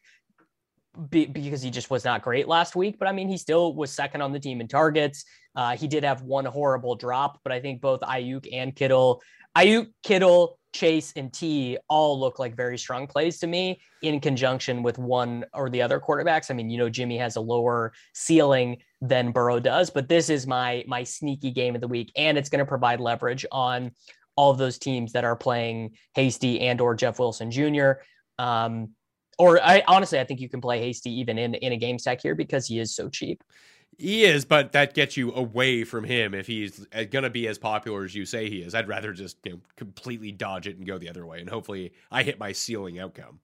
be, because he just was not great last week. But I mean, he still was second on the team in targets. Uh, he did have one horrible drop, but I think both Aiyuk and Kittle, Aiyuk, Kittle, Chase, and Tee all look like very strong plays to me in conjunction with one or the other quarterbacks. I mean, you know, Jimmy has a lower ceiling than Burrow does, but this is my my sneaky game of the week, and it's going to provide leverage on all of those teams that are playing Hasty and or Jeff Wilson Jr. Um, or I honestly, I think you can play Hasty even in in a game stack here because he is so cheap. He is, but that gets you away from him if he's going to be as popular as you say he is. I'd rather just you know, completely dodge it and go the other way, and hopefully I hit my ceiling outcome.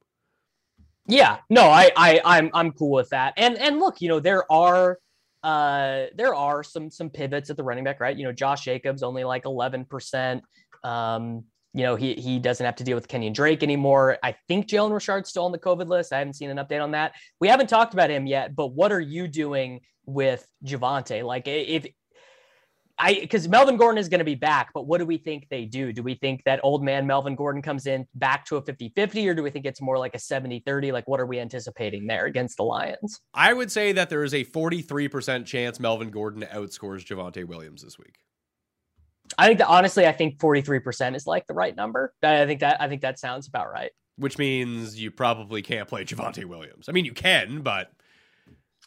Yeah, no, I, I, I'm, I'm cool with that. And, and look, you know, there are, uh, there are some, some pivots at the running back, right? You know, Josh Jacobs only like 11%. Um, you know, he, he doesn't have to deal with Kenyan Drake anymore. I think Jalen Richard's still on the COVID list. I haven't seen an update on that. We haven't talked about him yet, but what are you doing with Javonte? Like if, I because Melvin Gordon is going to be back, but what do we think they do? Do we think that old man Melvin Gordon comes in back to a 50 50, or do we think it's more like a 70 30? Like, what are we anticipating there against the Lions? I would say that there is a 43% chance Melvin Gordon outscores Javonte Williams this week. I think that honestly, I think 43% is like the right number. I think that I think that sounds about right. Which means you probably can't play Javonte Williams. I mean, you can, but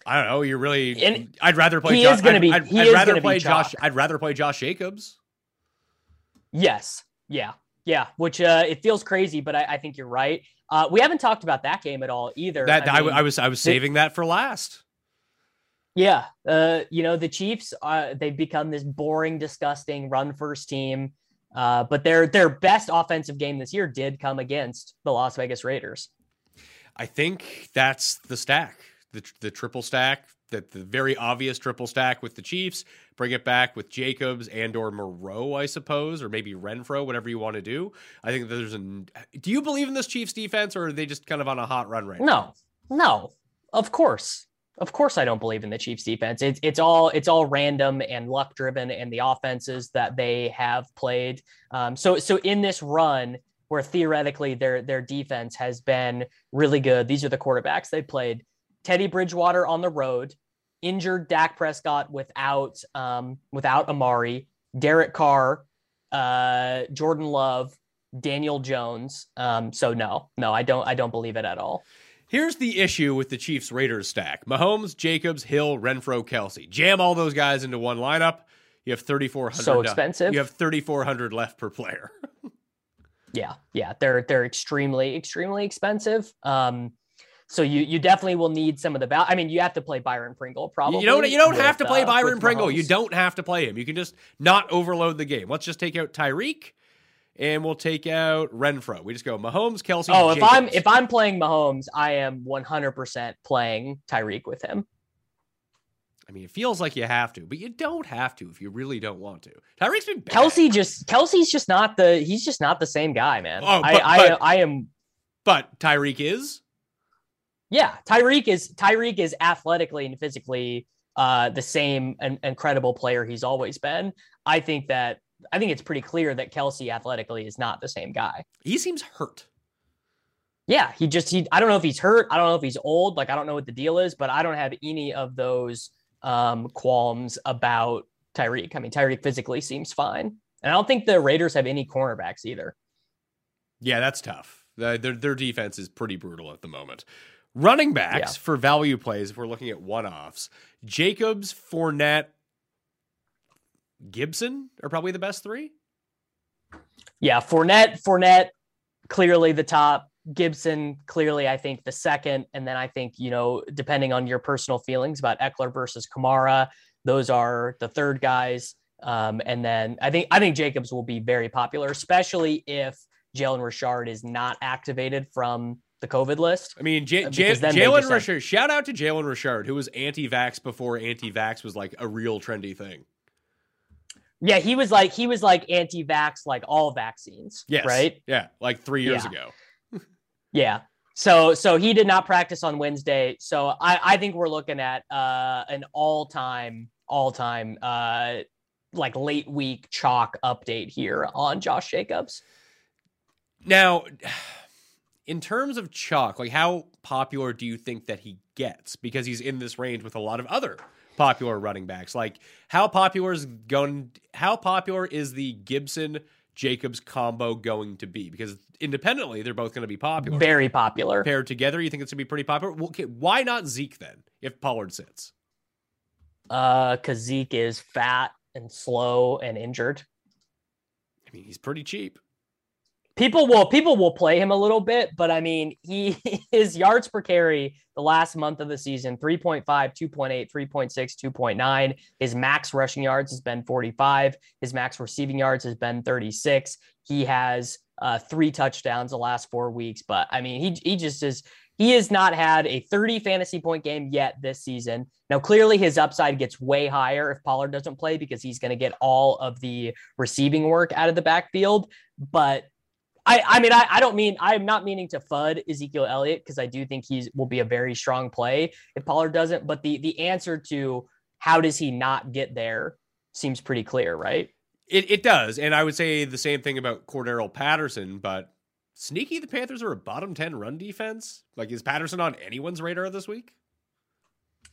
I don't know. You're really. And I'd rather play. he Jo- is gonna I'd, be- I'd, he I'd is rather play Josh. I'd rather play Josh Jacobs. Yes. Yeah. Yeah. Which uh, it feels crazy, but I, I think you're right. Uh, we haven't talked about that game at all either. That I, mean, I was. I was the- saving that for last. Yeah, uh, you know the Chiefs. Uh, they've become this boring, disgusting run first team. Uh, but their their best offensive game this year did come against the Las Vegas Raiders. I think that's the stack, the the triple stack, that the very obvious triple stack with the Chiefs. Bring it back with Jacobs and or Moreau, I suppose, or maybe Renfrow, whatever you want to do. I think there's an. Do you believe in this Chiefs defense, or are they just kind of on a hot run right now? No, no, of course, of course, I don't believe in the Chiefs defense. It's it's all it's all random and luck driven, and the offenses that they have played. Um, so so in this run where theoretically their their defense has been really good, these are the quarterbacks they played. Teddy Bridgewater on the road, injured Dak Prescott without um, without Amari, Derek Carr, uh, Jordan Love, Daniel Jones. Um, so no, no, I don't I don't believe it at all. Here's the issue with the Chiefs Raiders stack Mahomes, Jacobs, Hill, Renfrow, Kelce. Jam all those guys into one lineup. You have 3,400. So expensive. You have 3,400 left per player. Yeah, yeah, they're they're extremely extremely expensive. Um, so you you definitely will need some of the. I mean, you have to play Byron Pringle probably. you don't you don't with, have to play uh, Byron Pringle. You don't have to play him. You can just not overload the game. Let's just take out Tyreek and we'll take out Renfrow. We just go Mahomes, Kelce. Oh, if Jacobs. I'm if I'm playing Mahomes, I am 100% playing Tyreek with him. I mean, it feels like you have to, but you don't have to if you really don't want to. Tyreek's been bad. Kelce just Kelce's just not the he's just not the same guy, man. Oh, I but- I, but- I am but Tyreek is. yeah. Tyreek is Tyreek is athletically and physically uh, the same and incredible player he's always been. I think that I think it's pretty clear that Kelce athletically is not the same guy. He seems hurt. Yeah, he just he I don't know if he's hurt, I don't know if he's old, like I don't know what the deal is, but I don't have any of those um qualms about Tyreek. I mean, Tyreek physically seems fine. And I don't think the Raiders have any cornerbacks either. Yeah, that's tough. The- Their their defense is pretty brutal at the moment. Running backs Yeah. for value plays, if we're looking at one offs, Jacobs, Fournette, Gibson are probably the best three. Yeah, Fournette, Fournette, clearly the top. Gibson clearly, I think the second, and then I think you know, depending on your personal feelings about Ekeler versus Kamara, those are the third guys. Um, and then I think I think Jacobs will be very popular, especially if Jalen Richard is not activated from the COVID list. I mean, J- Uh, J- because then they Jalen Richard. Shout out to Jalen Richard, who was anti-vax before anti-vax was like a real trendy thing. Yeah, he was like he was like anti-vax, like all vaccines. Yes, right. Yeah, like three years Yeah. ago. Yeah. So so he did not practice on Wednesday. So I I think we're looking at uh an all-time all-time uh like late week chalk update here on Josh Jacobs. Now, in terms of chalk, like how popular do you think that he gets? Because he's in this range with a lot of other popular running backs. Like how popular is going? How popular is the Gibson Jacobs combo going to be? Because independently, they're both going to be popular. Very popular. Paired together, you think it's going to be pretty popular? Well, okay, why not Zeke then? If Pollard sits, Uh cuz Zeke is fat and slow and injured. I mean, he's pretty cheap. People will people will play him a little bit but i mean he his yards per carry the last month of the season 3.5 2.8 3.6 2.9 his max rushing yards has been 45 his max receiving yards has been 36 he has uh, three touchdowns the last four weeks but i mean he, he just is he has not had a 30 fantasy point game yet this season. Now clearly his upside gets way higher if pollard doesn't play because he's going to get all of the receiving work out of the backfield but I, I mean, I, I don't mean I'm not meaning to fud Ezekiel Elliott because I do think he will be a very strong play if Pollard doesn't. But the the answer to how does he not get there seems pretty clear, right? It it does, and I would say the same thing about Cordarrelle Patterson, but sneaky, the Panthers are a bottom ten run defense. Like, is Patterson on anyone's radar this week?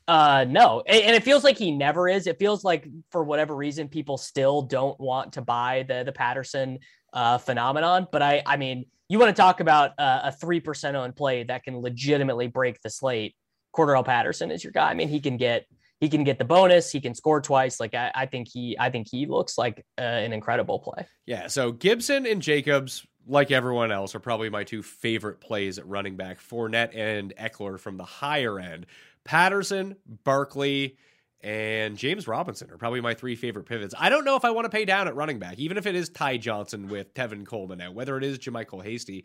Uh, no, and, and it feels like he never is. It feels like for whatever reason, people still don't want to buy the the Patterson uh, phenomenon. But I, I mean, you want to talk about uh, a three percent on play that can legitimately break the slate. Cordarrelle Patterson is your guy. I mean, he can get he can get the bonus. He can score twice. Like I, I think he I think he looks like uh, an incredible play. Yeah, so Gibson and Jacobs, like everyone else, are probably my two favorite plays at running back. Fournette and Ekeler from the higher end. Patterson, Barkley, and James Robinson are probably my three favorite pivots. I don't know if I want to pay down at running back, even if it is Ty Johnson with Tevin Coleman out, whether it is JaMycal Hasty.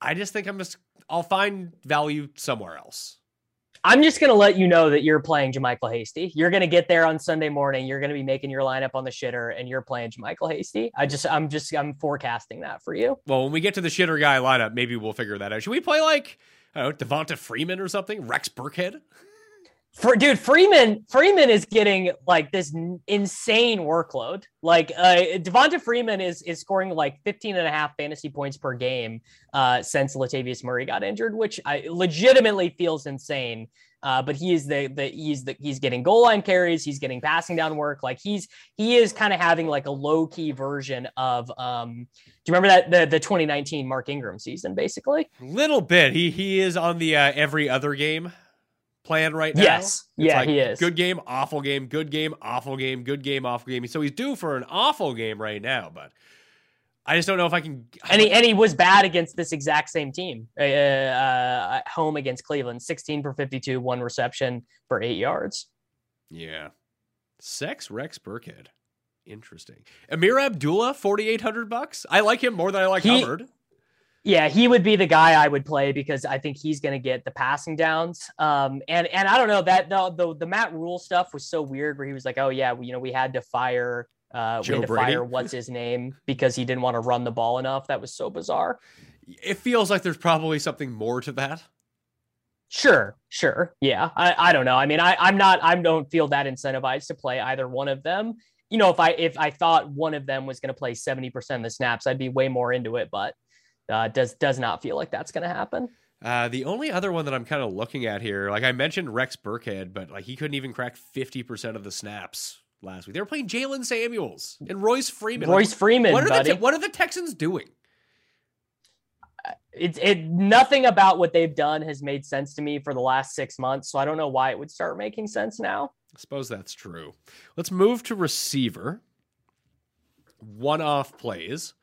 I just think I'm just I'll find value somewhere else. I'm just gonna let you know that you're playing JaMycal Hasty. You're gonna get there on Sunday morning. You're gonna be making your lineup on the shitter, and you're playing JaMycal Hasty. I just, I'm just, I'm forecasting that for you. Well, when we get to the shitter guy lineup, maybe we'll figure that out. Should we play like I don't know, Devonta Freeman or something? Rex Burkhead? For dude, Freeman, Freeman is getting like this n- insane workload. Like uh Devonta Freeman is is scoring like 15 and a half fantasy points per game uh since Latavius Murray got injured, which I legitimately feels insane. Uh, but he is the the he's the he's getting goal line carries, he's getting passing down work. Like he's he is kind of having like a low key version of um do you remember that the the 2019 Mark Ingram season basically? Little bit. He he is on the uh, every other game plan right now. Yes. It's Yeah, like he is. Good game, awful game, good game, awful game, good game, awful game. So he's due for an awful game right now, but I just don't know if I can. and he and he was bad against this exact same team uh, uh, at home against Cleveland. 16 for 52, one reception for eight yards. yeah, sex Rex Burkhead. Interesting. Ameer Abdullah, forty eight hundred bucks. I like him more than I like He- Hubbard. Yeah, he would be the guy I would play because I think he's going to get the passing downs. Um, and and I don't know that the, the the Matt Rhule stuff was so weird where he was like, oh yeah, we, you know, we had to fire. Uh, we had to Brady? fire what's his name because he didn't want to run the ball enough. That was so bizarre. It feels like there's probably something more to that. Sure, sure. Yeah. I, I don't know. I mean, I, I'm not I don't feel that incentivized to play either one of them. You know, if I if I thought one of them was gonna play 70% of the snaps, I'd be way more into it, but uh does does not feel like that's gonna happen. Uh, the only other one that I'm kind of looking at here, like I mentioned Rex Burkhead, but like he couldn't even crack 50% of the snaps last week. They were playing Jaylen Samuels and Royce Freeman. Like, Royce Freeman, what are buddy. the what are the Texans doing? it's it nothing about what they've done has made sense to me for the last six months. So I don't know why it would start making sense now. I suppose that's true. Let's move to receiver. One off plays.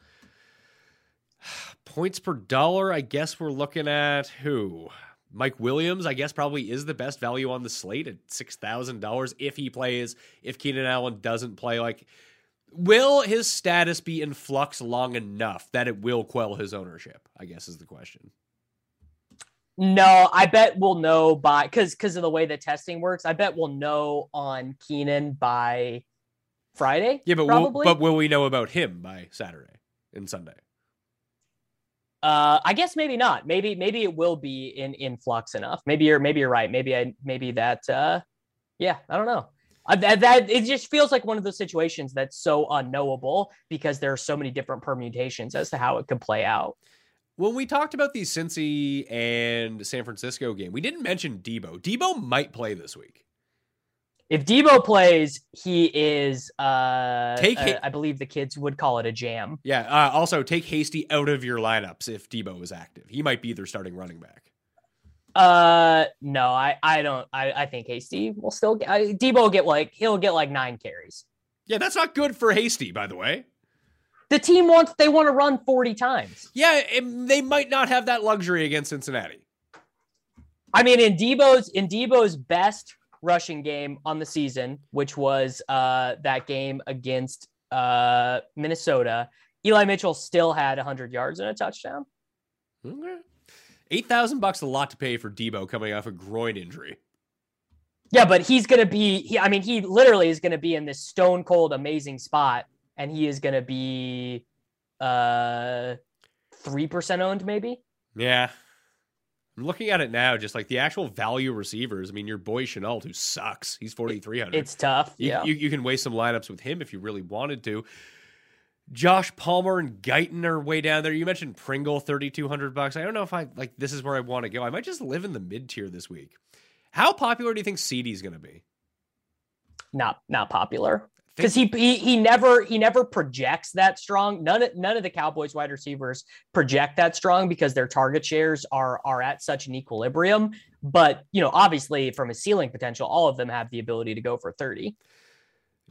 Points per dollar, I guess we're looking at who? Mike Williams, I guess, probably is the best value on the slate at $6,000 if he plays, if Keenan Allen doesn't play. Like, will his status be in flux long enough that it will quell his ownership? I guess is the question. No, I bet we'll know by because because of the way the testing works. I bet we'll know on Keenan by Friday. Yeah, but will, but will we know about him by Saturday and Sunday? Uh, I guess maybe not. Maybe maybe it will be in in flux enough. Maybe you're maybe you're right. Maybe I maybe that. Uh, yeah, I don't know. Uh, that, that it just feels like one of those situations that's so unknowable because there are so many different permutations as to how it could play out. When we talked about the Cincy and San Francisco game, we didn't mention Deebo. Deebo might play this week. If Deebo plays, he is. Uh, take, uh, I believe the kids would call it a jam. Yeah. Uh, also, take Hasty out of your lineups if Deebo is active. He might be their starting running back. Uh, no, I, I don't. I, I think Hasty will still. Get, I, Deebo will get like he'll get like nine carries. Yeah, that's not good for Hasty, by the way the team wants they want to run 40 times. Yeah, it, they might not have that luxury against Cincinnati. I mean, in Deebo's in Deebo's best rushing game on the season, which was uh, that game against uh, Minnesota, Eli Mitchell still had 100 yards and a touchdown. Okay. Eight thousand bucks a lot to pay for Deebo coming off a groin injury. Yeah, but he's gonna be. He, I mean, he literally is gonna be in this stone cold amazing spot and he is going to be uh 3% owned maybe. Yeah. I'm looking at it now, just like the actual value receivers. I mean, your boy Shenault, who sucks, he's 4,300. It's tough. You, yeah. You, you can waste some lineups with him if you really wanted to. Josh Palmer and Guyton are way down there. You mentioned Pringle, 3,200 bucks. I don't know if I like this is where I want to go. I might just live in the mid tier this week. How popular do you think CD is going to be? Not not popular because he, he he never he never projects that strong. None of none of the Cowboys wide receivers project that strong because their target shares are are at such an equilibrium. But you know, obviously, from a ceiling potential, all of them have the ability to go for thirty.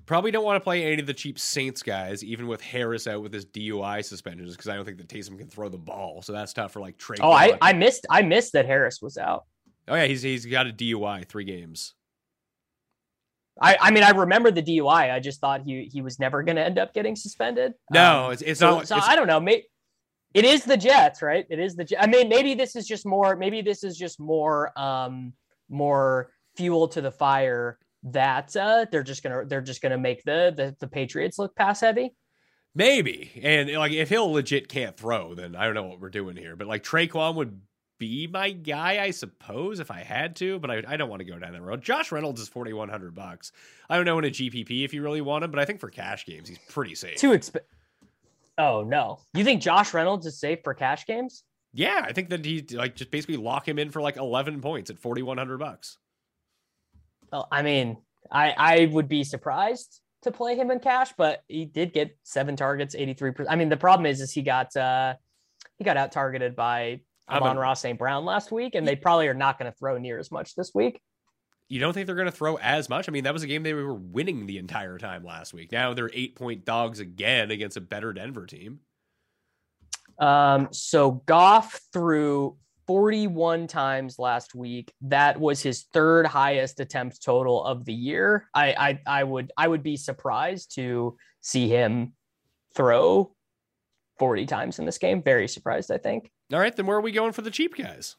Probably don't want to play any of the cheap Saints guys, even with Harris out with his DUI suspensions, because I don't think that Taysom can throw the ball. So that's tough for like Trey. Oh, I, I missed I missed that Harris was out. Oh yeah, he's he's got a DUI, three games. I, I mean, I remember the DUI. I just thought he he was never going to end up getting suspended. No, um, it's, it's so, not. So it's, I don't know. Maybe it is the Jets, right? It is the. I mean, maybe this is just more. Maybe this is just more um more fuel to the fire that uh, they're just gonna they're just gonna make the the, the Patriots look pass heavy. Maybe, and like if he'll legit can't throw, then I don't know what we're doing here. But like Tre'Quan would be my guy, I suppose, if I had to, but I, I don't want to go down that road. Josh Reynolds is forty one hundred bucks. I don't know in a GPP if you really want him, but I think for cash games he's pretty safe. Too exp- Oh no, you think Josh Reynolds is safe for cash games? Yeah, I think that he like just basically lock him in for like eleven points at forty one hundred bucks. Well, I mean, I I would be surprised to play him in cash, but he did get seven targets, eighty three percent. I mean, the problem is, is he got uh he got out targeted by Amon-Ra St. Brown last week, and they probably are not going to throw near as much this week. You don't think they're going to throw as much? I mean, that was a game they were winning the entire time last week. Now they're eight point dogs again against a better Denver team. Um, so Goff threw 41 times last week. That was his third highest attempt total of the year. I, I, I would, I would be surprised to see him throw 40 times in this game. Very surprised, I think. All right, then where are we going for the cheap guys?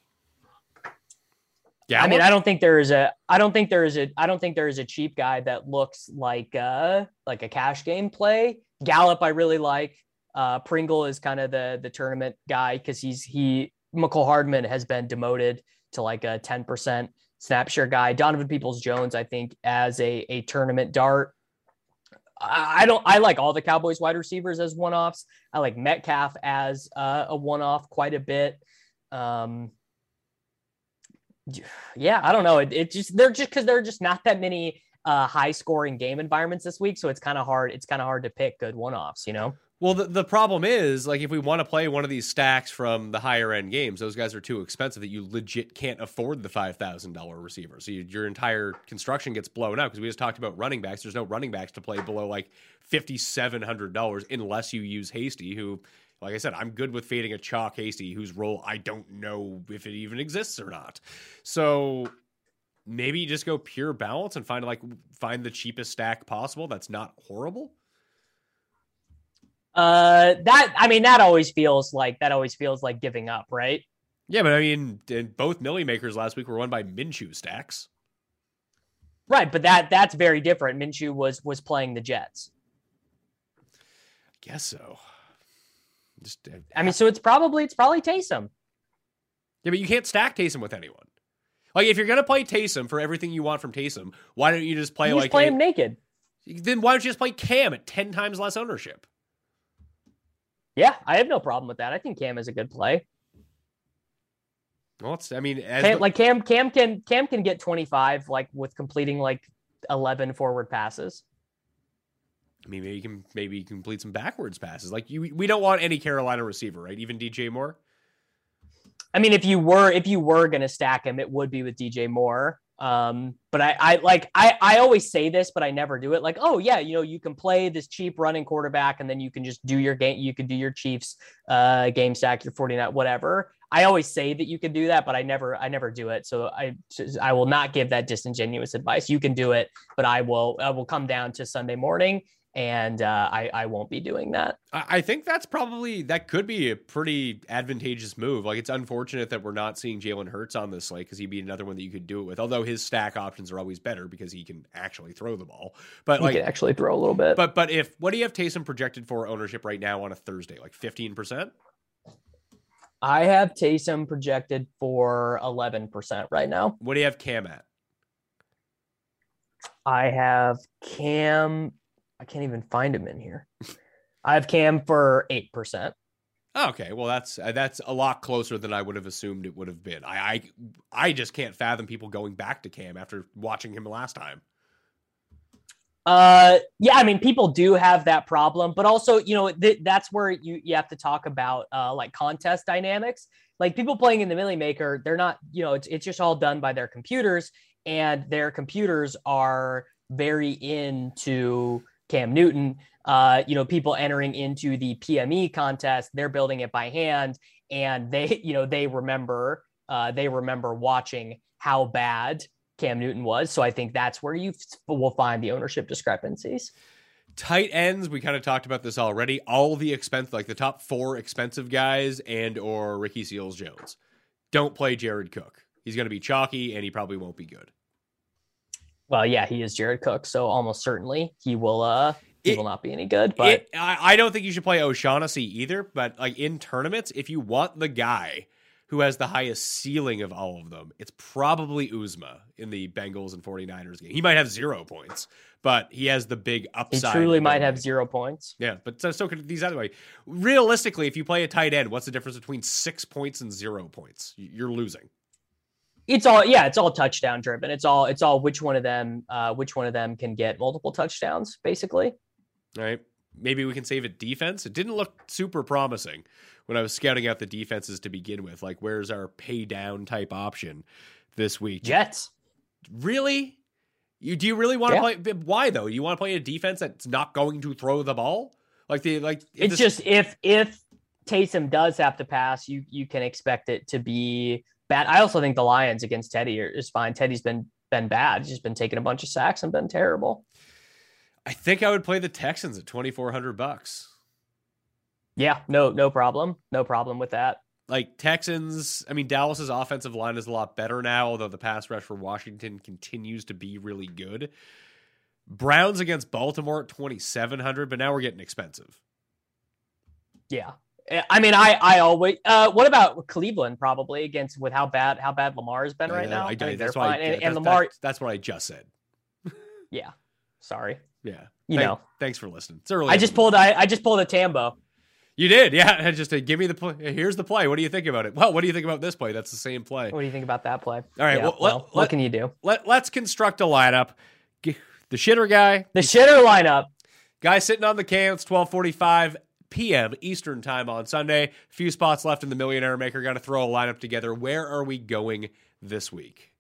Yeah, I mean, I don't think there is a, I don't think there is a, I don't think there is a cheap guy that looks like uh like a cash game play. Gallup, I really like. Uh, Pringle is kind of the the tournament guy because he's he Mecole Hardman has been demoted to like a ten percent snap share guy. Donovan Peoples Jones, I think, as a a tournament dart. I don't. I like all the Cowboys wide receivers as one offs. I like Metcalf as uh, a one off quite a bit. Um, yeah, I don't know. It, it just they're just because there are just not that many uh, high scoring game environments this week, so it's kind of hard. It's kind of hard to pick good one offs. You know. Well, the, the problem is, like, if we want to play one of these stacks from the higher end games, those guys are too expensive that you legit can't afford the $5,000 receiver. So you, your entire construction gets blown out because we just talked about running backs. There's no running backs to play below like $5,700 unless you use Hasty, who Like I said, I'm good with fading a chalk hasty whose role I don't know if it even exists or not. So maybe you just go pure balance and find like find the cheapest stack possible that's not horrible. Uh, that I mean, that always feels like that always feels like giving up, right? Yeah, but I mean, both Millie makers last week were won by Minshew stacks. Right, but that that's very different. Minshew was was playing the Jets. I Guess so. Just, uh, I mean, so it's probably it's probably Taysom. Yeah, but you can't stack Taysom with anyone. Like if you're gonna play Taysom for everything you want from Taysom, why don't you just play You like just play him naked. Then why don't you just play Cam at ten times less ownership? Yeah, I have no problem with that. I think Cam is a good play. Well, it's I mean, as Cam, the- like Cam, Cam can Cam can get twenty five like with completing like eleven forward passes. I mean, maybe you can maybe you can complete some backwards passes. Like you, we don't want any Carolina receiver, right? Even DJ Moore. I mean, if you were if you were gonna stack him, it would be with DJ Moore. Um, but I, I like I, I always say this, but I never do it. Like, oh yeah, you know, you can play this cheap running quarterback, and then you can just do your game. You can do your Chiefs uh, game stack, your 49, whatever. I always say that you can do that, but I never I never do it. So I I will not give that disingenuous advice. You can do it, but I will I will come down to Sunday morning and uh, I I won't be doing that. I think that's probably that could be a pretty advantageous move. Like it's unfortunate that we're not seeing Jalen Hurts on this slate because he'd be another one that you could do it with. Although his stack options are always better because he can actually throw the ball. But You like, can actually throw a little bit. but but if what do you have Taysom projected for ownership right now on a Thursday? Like fifteen percent. I have Taysom projected for 11% right now. What do you have Cam at? I have Cam. I can't even find him in here. I have Cam for 8%. Oh, okay, well that's uh, that's a lot closer than I would have assumed it would have been. I, I I just can't fathom people going back to Cam after watching him last time. Uh, yeah, I mean, people do have that problem, but also, you know, th- that's where you you have to talk about uh, like contest dynamics. Like people playing in the Milly Maker, they're not, you know, it's it's just all done by their computers, and their computers are very into Cam Newton. Uh, you know, people entering into the PME contest, they're building it by hand, and they, you know, they remember, uh, they remember watching how bad Cam Newton was. So I think that's where you will find the ownership discrepancies. Tight ends, we kind of talked about this already. All the expense, like the top four expensive guys, and or Ricky Seals Jones, don't play Jared Cook. He's going to be chalky, and he probably won't be good. Well, yeah, he is Jared Cook, so almost certainly he will. Uh, he It- will not be any good. But It, I, I don't think you should play O'Shaughnessy either. But like in tournaments, if you want the guy who has the highest ceiling of all of them, it's probably Uzomah in the Bengals and 49ers game. He might have zero points, but he has the big upside. he truly might have zero points. Yeah, but so, so could these other way. Realistically, if you play a tight end, what's the difference between six points and zero points? You're losing. It's all yeah, it's all touchdown driven. It's all it's all which one of them, uh, which one of them can get multiple touchdowns, basically. All right. Maybe we can save it defense. It didn't look super promising when I was scouting out the defenses to begin with. Like, where's our pay down type option this week? Jets. Really? You do you really want to Yeah. play? but Why though? You want to play a defense that's not going to throw the ball? Like the like It's this- just if if Taysom does have to pass, you you can expect it to be bad. I also think the Lions against Teddy are, is fine. Teddy's been been bad. He's just been taking a bunch of sacks and been terrible. I think I would play the Texans at twenty four hundred bucks. Yeah, no no problem, no problem with that. like Texans, I mean Dallas's offensive line is a lot better now, although the pass rush for Washington continues to be really good. Browns against Baltimore at 2700, but now we're getting expensive. Yeah. I mean, I I always. Uh, what about Cleveland? Probably against with how bad how bad Lamar has been right Uh, now. I- I, think that's why. I, and, that's, and Lamar, that's, that's what I just said. yeah. Sorry, Yeah. you Thank- know, Thanks for listening. It's early. I just pulled I, I just pulled a Tambo. You did, yeah. Just uh, give me the play. Here's the play. What do you think about it? Well, what do you think about this play? That's the same play. What do you think about that play? All right, Yeah, well, well, let- what can you do? Let, let's construct a lineup. The shitter guy, The shitter lineup. Guy sitting on the can. It's twelve forty-five p.m. Eastern time on Sunday. Few spots left in the Millionaire Maker. Got to throw a lineup together. Where are we going this week?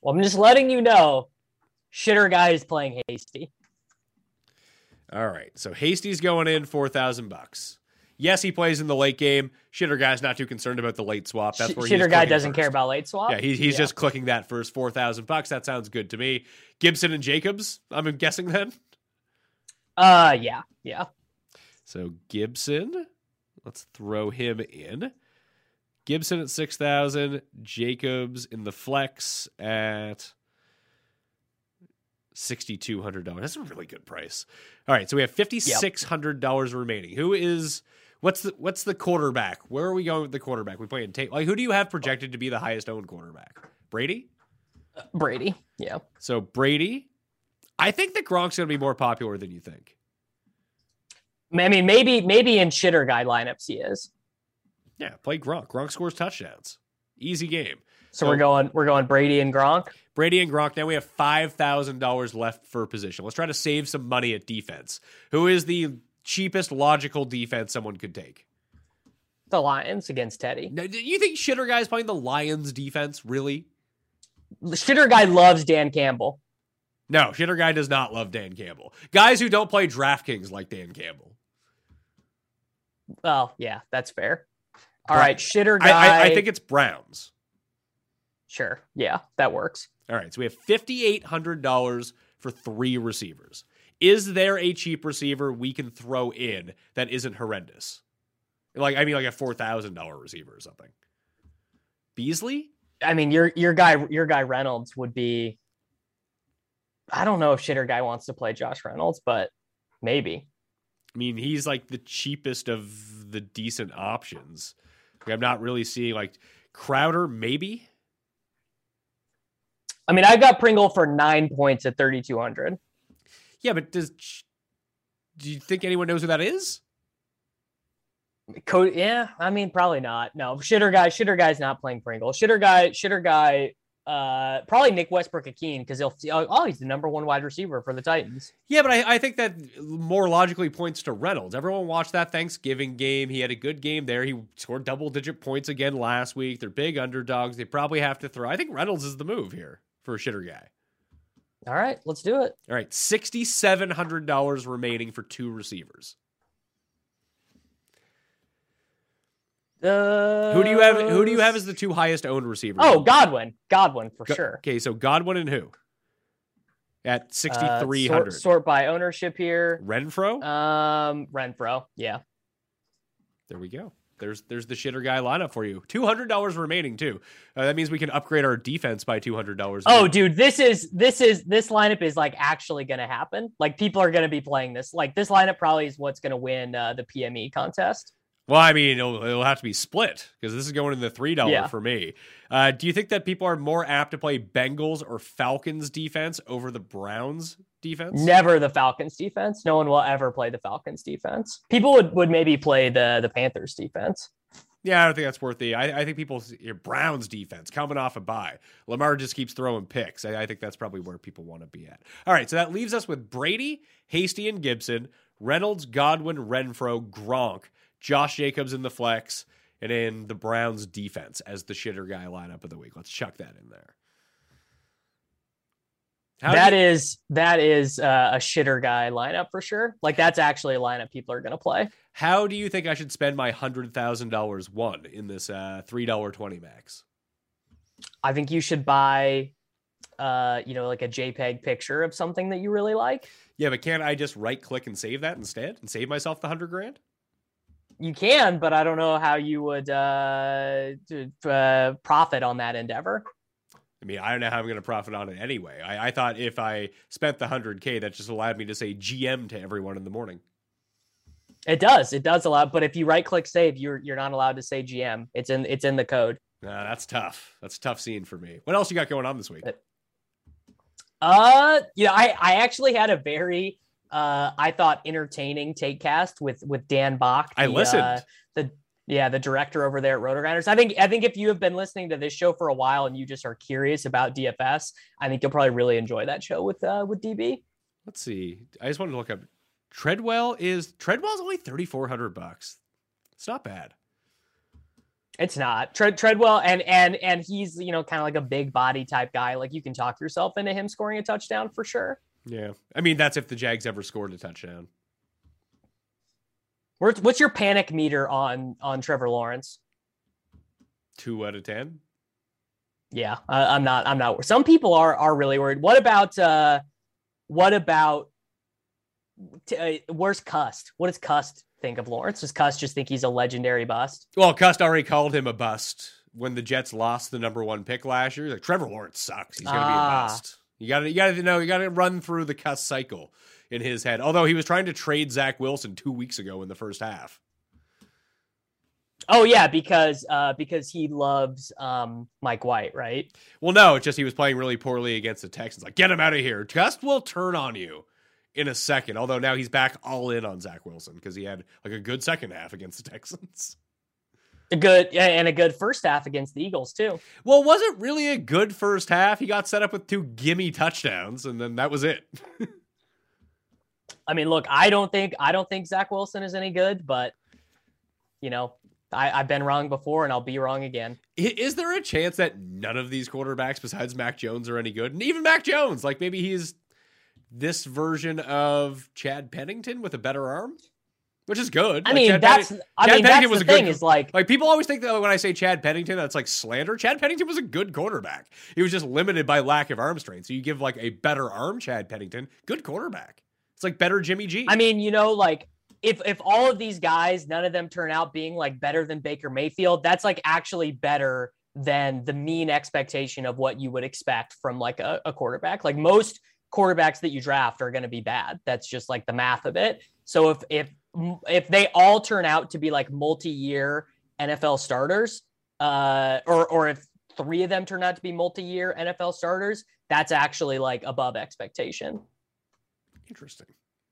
Well, I'm just letting you know, shitter guy is playing hasty. All right. So Hasty's going in four thousand bucks. Yes, he plays in the late game. Shitter guy's not too concerned about the late swap. That's where he's shitter guy doesn't first. care about late swap. Yeah, he, he's just clicking that first four thousand bucks. That sounds good to me. Gibson and Jacobs. I'm guessing then. Uh, yeah, yeah. So Gibson, let's throw him in. Gibson at six thousand. Jacobs in the flex at sixty two hundred dollars. That's a really good price. All right, so we have fifty six hundred dollars remaining. Who is what's the what's the quarterback? Where are we going with the quarterback? We play in tape. Like who do you have projected to be the highest owned quarterback? Brady. Brady. Yeah. So Brady. I think that Gronk's going to be more popular than you think. I mean, maybe maybe in shitter guy lineups he is. Yeah, play Gronk. Gronk scores touchdowns. Easy game. So we're going we're going Brady and Gronk. Brady and Gronk. Now we have five thousand dollars left for position. Let's try to save some money at defense. Who is the cheapest logical defense someone could take? The Lions against Teddy. Now, do you think Shitter guy's playing the Lions defense? Really? The shitter guy loves Dan Campbell. No, Shitter guy does not love Dan Campbell. Guys who don't play DraftKings like Dan Campbell. Well, yeah, that's fair. All right, shitter I, guy. I, I think it's Browns. sure. Yeah, that works. All right, so we have fifty-eight hundred dollars for three receivers. Is there a cheap receiver we can throw in that isn't horrendous? Like I mean, like a four thousand dollar receiver or something. Beasley? I mean, your your guy your guy Reynolds would be. I don't know if shitter guy wants to play Josh Reynolds, but maybe. I mean, he's like the cheapest of the decent options. Like, I'm not really seeing like Crowder, maybe. I mean, I've got Pringle for nine points at thirty two hundred. Yeah, but does do you think anyone knows who that is? Yeah, I mean, probably not. No, shitter guy, shitter guy's not playing Pringle. Shitter guy, shitter guy, uh, probably Nick Westbrook Ikhine because he'll see. Oh, oh, he's the number one wide receiver for the Titans. Yeah, but I, I think that more logically points to Reynolds. Everyone watched that Thanksgiving game. He had a good game there. He scored double digit points again last week. They're big underdogs. They probably have to throw. I think Reynolds is the move here for a shitter guy. All right, let's do it. All right, sixty-seven hundred dollars remaining for two receivers. Uh, Who do you have? Who do you have as the two highest owned receivers? Oh, Godwin, Godwin for Go- sure. Okay, so Godwin and who? At Uh, sort, sort by ownership here. Renfrow. Um, Renfrow. Yeah. There we go. There's there's the shitter guy lineup for you. Two hundred dollars remaining too. Uh, that means we can upgrade our defense by two hundred dollars. Oh, dude, this is this is this lineup is like actually going to happen. Like people are going to be playing this. Like this lineup probably is what's going to win uh, the PME contest. Well, I mean, it'll, it'll have to be split because this is going in the three dollar Yeah. for me. Uh, do you think that people are more apt to play Bengals or Falcons defense over the Browns defense? Never the Falcons defense. No one will ever play the Falcons defense. People would, would maybe play the the Panthers defense. Yeah, I don't think that's worth the. I, I think people your Browns defense coming off a bye. Lamar just keeps throwing picks. I, I think that's probably where people want to be at. All right, so that leaves us with Brady, Hasty, and Gibson, Reynolds, Godwin, Renfrow, Gronk, Josh Jacobs in the flex, and in the Browns defense as the shitter guy lineup of the week. Let's chuck that in there. How that you- is that is uh, a shitter guy lineup for sure. Like that's actually a lineup people are going to play. How do you think I should spend my hundred thousand dollars one in this uh, three dollar twenty max? I think you should buy, uh, you know, like a JPEG picture of something that you really like. Yeah, but can't I just right click and save that instead and save myself the hundred grand? You can, but I don't know how you would uh, uh, profit on that endeavor. I mean, I don't know how I'm going to profit on it anyway. I, I thought if I spent the hundred k, that just allowed me to say GM to everyone in the morning. It does. It does allow, but if you right click save, you're you're not allowed to say GM. It's in it's in the code. Nah, that's tough. That's a tough scene for me. What else you got going on this week? Uh, yeah, I I actually had a very uh I thought entertaining take cast with with Dan Bach. I listened. Uh, the yeah, the director over there at RotoGrinders. I think I think if you have been listening to this show for a while and you just are curious about DFS, I think you'll probably really enjoy that show with uh with DB. Let's see. I just wanted to look up. Treadwell is Treadwell's only thirty four hundred bucks. It's not bad. It's not Tread Treadwell, and and and he's you know kind of like a big body type guy. Like you can talk yourself into him scoring a touchdown for sure. Yeah, I mean that's if the Jags ever scored a touchdown. What's what's your panic meter on on Trevor Lawrence? Two out of ten. Yeah, I, I'm not. I'm not. Some people are are really worried. What about uh, what about t- uh, where's Cust? What does Cust think of Lawrence? Does Cust just think he's a legendary bust? Well, Cust already called him a bust when the Jets lost the number one pick last year. Like Trevor Lawrence sucks. He's gonna be Ah. a bust. You gotta you gotta know you gotta run through the Cust cycle in his head. Although he was trying to trade Zach Wilson two weeks ago in the first half. Oh yeah, because uh, because he loves um, Mike White, right? Well, no, it's just he was playing really poorly against the Texans. Like, get him out of here. Cust will turn on you in a second. Although now he's back all in on Zach Wilson because he had like a good second half against the Texans. A good yeah, and a good first half against the Eagles too. Well, it wasn't really a good first half. He got set up with two gimme touchdowns, and then that was it. I mean, look, I don't think I don't think Zach Wilson is any good, but you know, I, I've been wrong before and I'll be wrong again. Is there a chance that none of these quarterbacks besides Mac Jones are any good? And even Mac Jones, like maybe he's this version of Chad Pennington with a better arm, which is good. I Like, mean, Chad that's Penning- I Chad mean Pennington that's was the a good thing co- is like like people always think that when I say Chad Pennington, that's like slander. Chad Pennington was a good quarterback. He was just limited by lack of arm strength. So you give like a better arm, Chad Pennington, good quarterback. It's like better Jimmy G. I mean, you know, like if if all of these guys, none of them turn out being like better than Baker Mayfield, that's like actually better than the mean expectation of what you would expect from like a, a quarterback. Like most quarterbacks that you draft are going to be bad. That's just like the math of it. So if if if they all turn out to be like multi-year NFL starters, uh, or or if three of them turn out to be multi-year NFL starters, that's actually like above expectation. Interesting.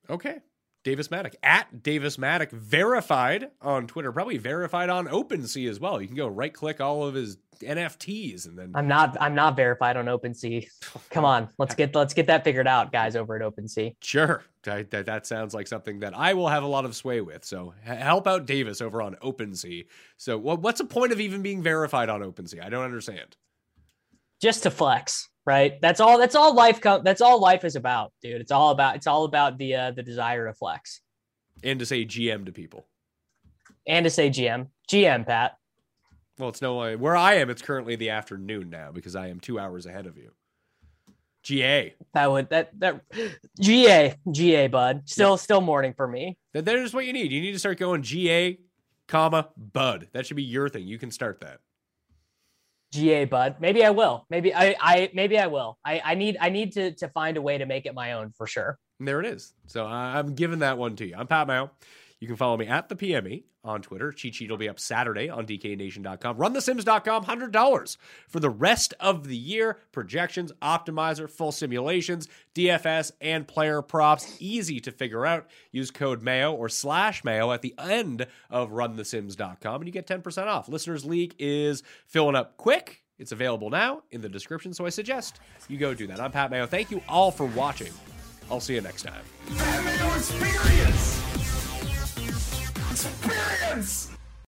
Okay. Davis Mattek at Davis Mattek verified on Twitter, probably verified on OpenSea as well. You can go right click all of his NFTs and then I'm not I'm not verified on OpenSea. Come on, let's get let's get that figured out, guys, over at OpenSea. sure that, that that sounds like something that I will have a lot of sway with. So help out Davis over on OpenSea. So what, what's the point of even being verified on OpenSea? I don't understand. Just to flex, right? That's all that's all life co- that's all life is about, dude. It's all about it's all about the uh, the desire to flex And to say GM to people. and to say GM. GM, Pat. Well, it's no where I am. It's currently the afternoon now because I am two hours ahead of you. GA. That would that that GA, GA bud. Still still morning for me. That there's what you need. You need to start going GA, comma Bud. That should be your thing. You can start that. GA bud. Maybe I will. Maybe I I maybe I will. I I need I need to to find a way to make it my own for sure. There it is. So I'm giving that one to you. I'm Pat Mayo. You can follow me at the PME on Twitter. Cheat sheet will be up Saturday on DKNation.com. RunTheSims.com, $100 for the rest of the year. Projections, optimizer, full simulations, DFS, and player props. Easy to figure out. Use code MAYO or slash MAYO at the end of RunTheSims.com and you get 10% off. Listeners League is filling up quick. It's available now in the description, so I suggest you go do that. I'm Pat Mayo. Thank you all for watching. I'll see you next time. Experience!